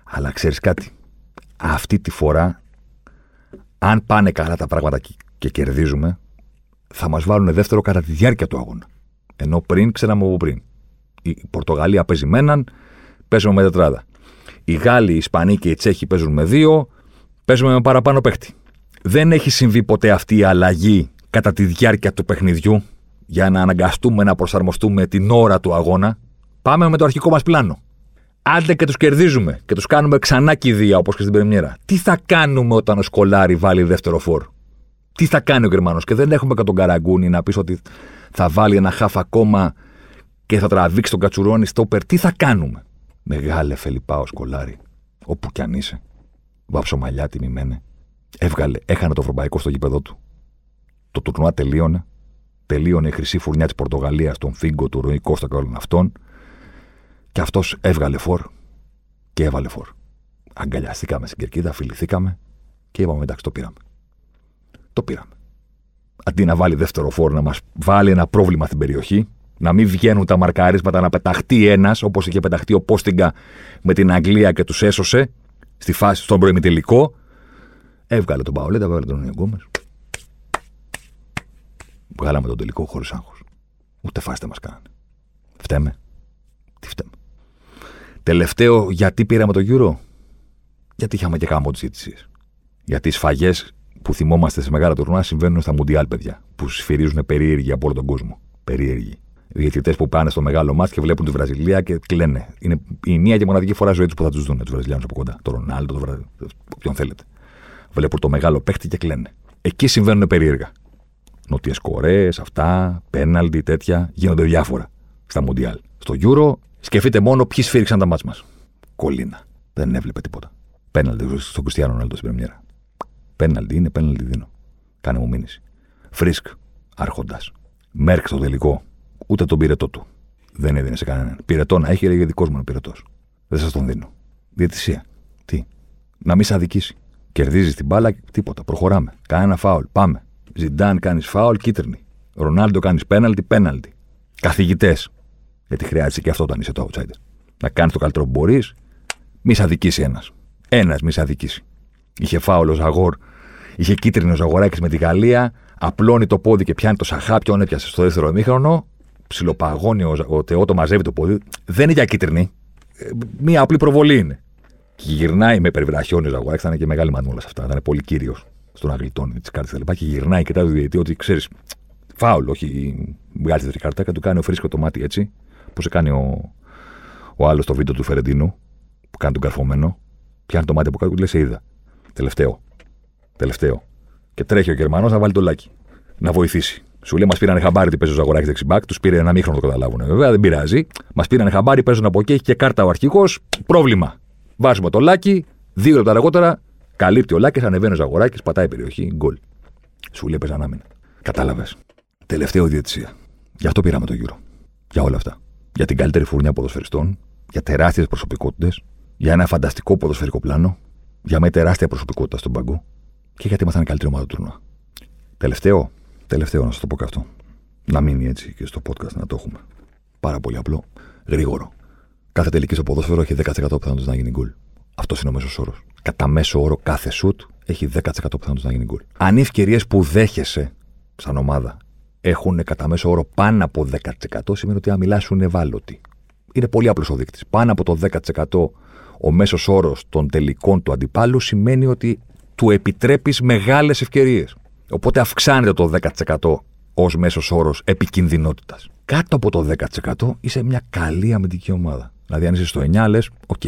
Αλλά ξέρεις κάτι. Αυτή τη φορά, αν πάνε καλά τα πράγματα και, κερδίζουμε, θα μας βάλουν δεύτερο κατά τη διάρκεια του αγώνα. Ενώ πριν, ξέραμε από πριν. Η Πορτογαλία παίζει με έναν, παίζουμε με τετράδα. Οι Γάλλοι, οι Ισπανοί και οι Τσέχοι παίζουν με δύο, παίζουμε με παραπάνω παίχτη. Δεν έχει συμβεί ποτέ αυτή η αλλαγή κατά τη διάρκεια του παιχνιδιού για να αναγκαστούμε να προσαρμοστούμε την ώρα του αγώνα; Πάμε με το αρχικό μας πλάνο. Άντε και τους κερδίζουμε και τους κάνουμε ξανά κηδεία όπως και στην Πρεμιέρα. Τι θα κάνουμε όταν ο Σκολάρη βάλει δεύτερο φόρ. Τι θα κάνει ο Γερμανός; Και δεν έχουμε και τον Καραγκούνι να πεις ότι θα βάλει ένα χάφ ακόμα και θα τραβήξει τον Κατσουρόνι στο περ. Τι θα κάνουμε; Μεγάλε Φελιπάο Σκολάρη. Όπου κι αν είσαι. Βάψω μαλλιά τιμημένε. Έβγαλε, έχανε το ευρωπαϊκό στο γήπεδο του. Το τουρνουά τελείωνε. Τελείωνε η χρυσή φουρνιά της Πορτογαλίας, τον Φίγκο, του Ροϊ Κώστα και όλων αυτών. Και αυτός έβγαλε φόρ και έβαλε φόρ. Αγκαλιαστήκαμε στην κερκίδα, φιληθήκαμε και είπαμε εντάξει, το πήραμε. Το πήραμε. Αντί να βάλει δεύτερο φόρ, να μας βάλει ένα πρόβλημα στην περιοχή, να μην βγαίνουν τα μαρκαρίσματα, να πεταχτεί ένας, όπως είχε πεταχτεί ο Πόστιγκα με την Αγγλία και τους έσωσε στη φάση, στον προημιτελικό. Έβγαλε τον Παολέτα, έβγαλε τον Ιωγκόμε. Βγάλαμε τον τελικό χωρίς άγχος. Ούτε φάστε μας κάνανε. Φταίμε. Τι φταίμε. Τελευταίο, γιατί πήραμε το γύρο. Γιατί είχαμε και κάμω τι αιτησίε. Γιατί οι σφαγές που θυμόμαστε σε μεγάλα τουρνουά συμβαίνουν στα Μουντιάλ, παιδιά. Που σφυρίζουν περίεργοι από όλο τον κόσμο. Περίεργοι. Διαιτητές που πάνε στο μεγάλο μάτι και βλέπουν τη Βραζιλία και κλαίνε. Είναι η μία και μοναδική φορά ζωή τους που θα τους δουν τους Βραζιλιάνους από κοντά. Το Ρονάλντο, το Βρα... όποιον θέλετε. Βλέπουν το μεγάλο παίχτη και κλαίνε. Εκεί συμβαίνουν περίεργα. Νότιες Κορέες, αυτά, πέναλτι, τέτοια. Γίνονται διάφορα στα Μουντιάλ. Στο Euro, σκεφτείτε μόνο ποιοι σφίριξαν τα μάτια μας. Κολίνα. Δεν έβλεπε τίποτα. Πέναλτι στον Κριστιανό Ρονάλντο στην Πρεμιέρα. Πέναλτι είναι, πέναλτι δίνω. Κάνε μου μήνυση. Φρίσκ, άρχοντας. Μέρκ στο τελικό. Ούτε τον πυρετό του. Δεν έδινε σε κανέναν. Πυρετό να έχει, έλεγε δικός μου πυρετός. Δεν σας τον δίνω. Διαιτησία. Τι; Να μην σε αδικήσει. Κερδίζεις την μπάλα, τίποτα. Προχωράμε. Κάνει ένα φάουλ. Πάμε. Ζιντάν κάνεις φάουλ, κίτρινη. Ρονάλντο κάνεις πέναλτι, πέναλτι. Καθηγητές. Γιατί χρειάζεται και αυτό όταν είσαι το outsider. Να κάνεις το καλύτερο που μπορείς, μη σε αδικήσει ένας. Ένας μη σε αδικήσει. Είχε φάουλ ο Ζαγόρ, είχε κίτρινο Ζαγοράκης με τη Γαλλία, απλώνει το πόδι και πιάνει το σαχά, ποιον έπιασε στο δεύτερο ημίχρονο; Ψιλοπαγώνει ο, ο Τεό, το μαζεύει το πόδι. Δεν είναι για κίτρινη. Ε, μία απλή προβολή είναι. Και γυρνάει με περιβραχιόνι ο Ζαγοράκη, θα είναι και μεγάλη μανούλα σε αυτά. Θα είναι πολύ κύριος στον αγλιτών τι κάρτε τα Και γυρνάει και κοιτάει το διαιτητή ότι ξέρεις, φάουλ, όχι βγάζει τη κάρτα και του κάνει ο φρίσκο το μάτι έτσι. Πώς σε κάνει ο, ο άλλος στο βίντεο του Φερεντίνου, που κάνει τον καρφωμένο. Πιάνει το μάτι από κάτω και λέει: Σε είδα. Τελευταίο. Τελευταίο. Και τρέχει ο Γερμανός να βάλει το λάκι. Να βοηθήσει. Σου λέει: Μας πήραν χαμπάρι τι παίζεις ο Ζαγοράκης δεξιμπάκ. Τους πήρε ένα μήχρονο το καταλάβουν. Βέβαια δεν πειράζει. Μας πήραν χαμπάρι, παίζουν από εκεί, έχει και κάρτα ο αρχηγός. Πρόβλημα. Βάζουμε το λάκι. Δύο λεπτά αργότερα καλύπτει ο Λάκης, ανεβαίνει ο Ζαγοράκης, πατάει περιοχή. Γκολ. Σου λέει: Παίζαν άμυνα. Κατάλαβες. Τελευταίο διαιτησία. Γι' αυτό πήραμε το γύρο. Για όλα αυτά. Για την καλύτερη φουρνιά ποδοσφαιριστών, για τεράστιες προσωπικότητες, για ένα φανταστικό ποδοσφαιρικό πλάνο, για μια τεράστια προσωπικότητα στον παγκό και γιατί ήμασταν η καλύτερη ομάδα του τουρνουά. Τελευταίο, τελευταίο να σας το πω και αυτό. Να μείνει έτσι και στο podcast να το έχουμε. Πάρα πολύ απλό, γρήγορο. Κάθε τελική στο ποδόσφαιρο έχει 10% πιθανότητες να γίνει γκολ. Αυτός είναι ο μέσος όρος. Κατά μέσο όρο κάθε σουτ έχει 10% πιθανότητες να γίνει γκολ. Αν οι ευκαιρίες που δέχεσαι σαν ομάδα έχουν κατά μέσο όρο πάνω από 10% σημαίνει ότι αν μιλά σου είναι ευάλωτοι. Είναι πολύ απλός ο δείκτης. Πάνω από το 10% ο μέσος όρος των τελικών του αντιπάλου σημαίνει ότι του επιτρέπεις μεγάλες ευκαιρίες. Οπότε αυξάνεται το 10% ως μέσος όρος επικινδυνότητας. Κάτω από το 10% είσαι μια καλή αμυντική ομάδα. Δηλαδή, αν είσαι στο 9, λες, οκ.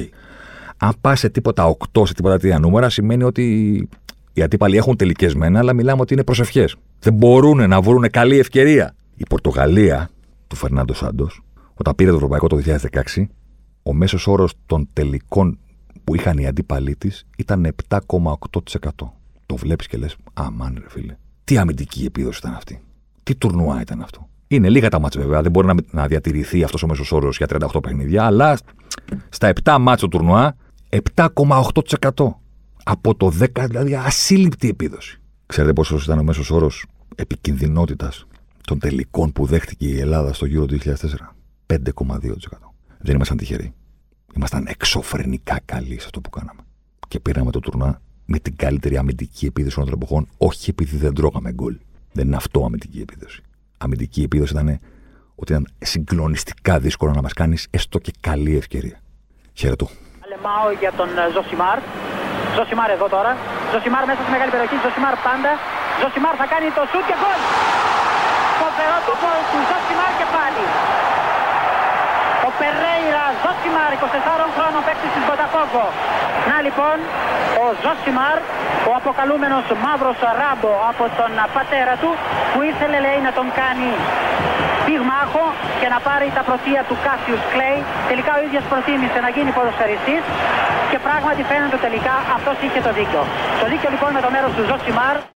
Αν πας σε τίποτα 8, σε τίποτα τέτοια νούμερα, σημαίνει ότι οι αντίπαλοι έχουν τελικές μεν, αλλά μιλάμε ότι είναι προσευχές. Δεν μπορούν να βρουν καλή ευκαιρία. Η Πορτογαλία του Φερνάντο Σάντος, όταν πήρε το Ευρωπαϊκό το 2016, ο μέσος όρος των τελικών που είχαν οι αντίπαλοι της ήταν 7,8%. Το βλέπεις και λες, Αμάν, ρε φίλε. Τι αμυντική επίδοση ήταν αυτή. Τι τουρνουά ήταν αυτό. Είναι λίγα τα μάτια βέβαια. Δεν μπορεί να, να διατηρηθεί αυτός ο μέσος όρος για 38 παιχνίδια. Αλλά στα 7 μάτια του τουρνουά 7,8%. Από το 10, δηλαδή ασύλληπτη επίδοση. Ξέρετε πόσο ήταν ο μέσος όρος επικινδυνότητας των τελικών που δέχτηκε η Ελλάδα στο Euro 2004. 5,2%. Δεν ήμασταν τυχεροί. Ήμασταν εξωφρενικά καλοί σε αυτό που κάναμε. Και πήραμε το τουρνουά με την καλύτερη αμυντική επίδοση των εποχών, όχι επειδή δεν τρώγαμε γκολ. Δεν είναι αυτό αμυντική επίδοση. Αμυντική επίδοση ήταν ότι ήταν συγκλονιστικά δύσκολο να μας κάνεις έστω και καλή ευκαιρία. Χαίρετο. Αλεμάο για τον ε, Ζωσιμάρ. Ζωσιμάρ εδώ τώρα. Ζωσιμάρ μέσα στη μεγάλη περιοχή. Ζωσιμάρ πάντα. Ζωσιμάρ θα κάνει το σουτ και γκολ. Φοβερό το γκολ του Ζωσιμάρ και πάλι. Ο Περέιρα Ζωσιμάρ, 24 χρόνων παίκτης της Μποταφόγκο. Να λοιπόν, ο Ζωσιμάρ, ο αποκαλούμενος μαύρος ράμπο από τον πατέρα του, που ήθελε λέει να τον κάνει πυγμάχο και να πάρει τα πρωτεία του Κάσιους Κλέη. Τελικά ο ίδιος προτίμησε να γίνει ποδοσφαιριστής και πράγματι φαίνεται τελικά αυτός είχε το δίκιο. Το δίκιο λοιπόν με το μέρος του Ζωσιμάρ.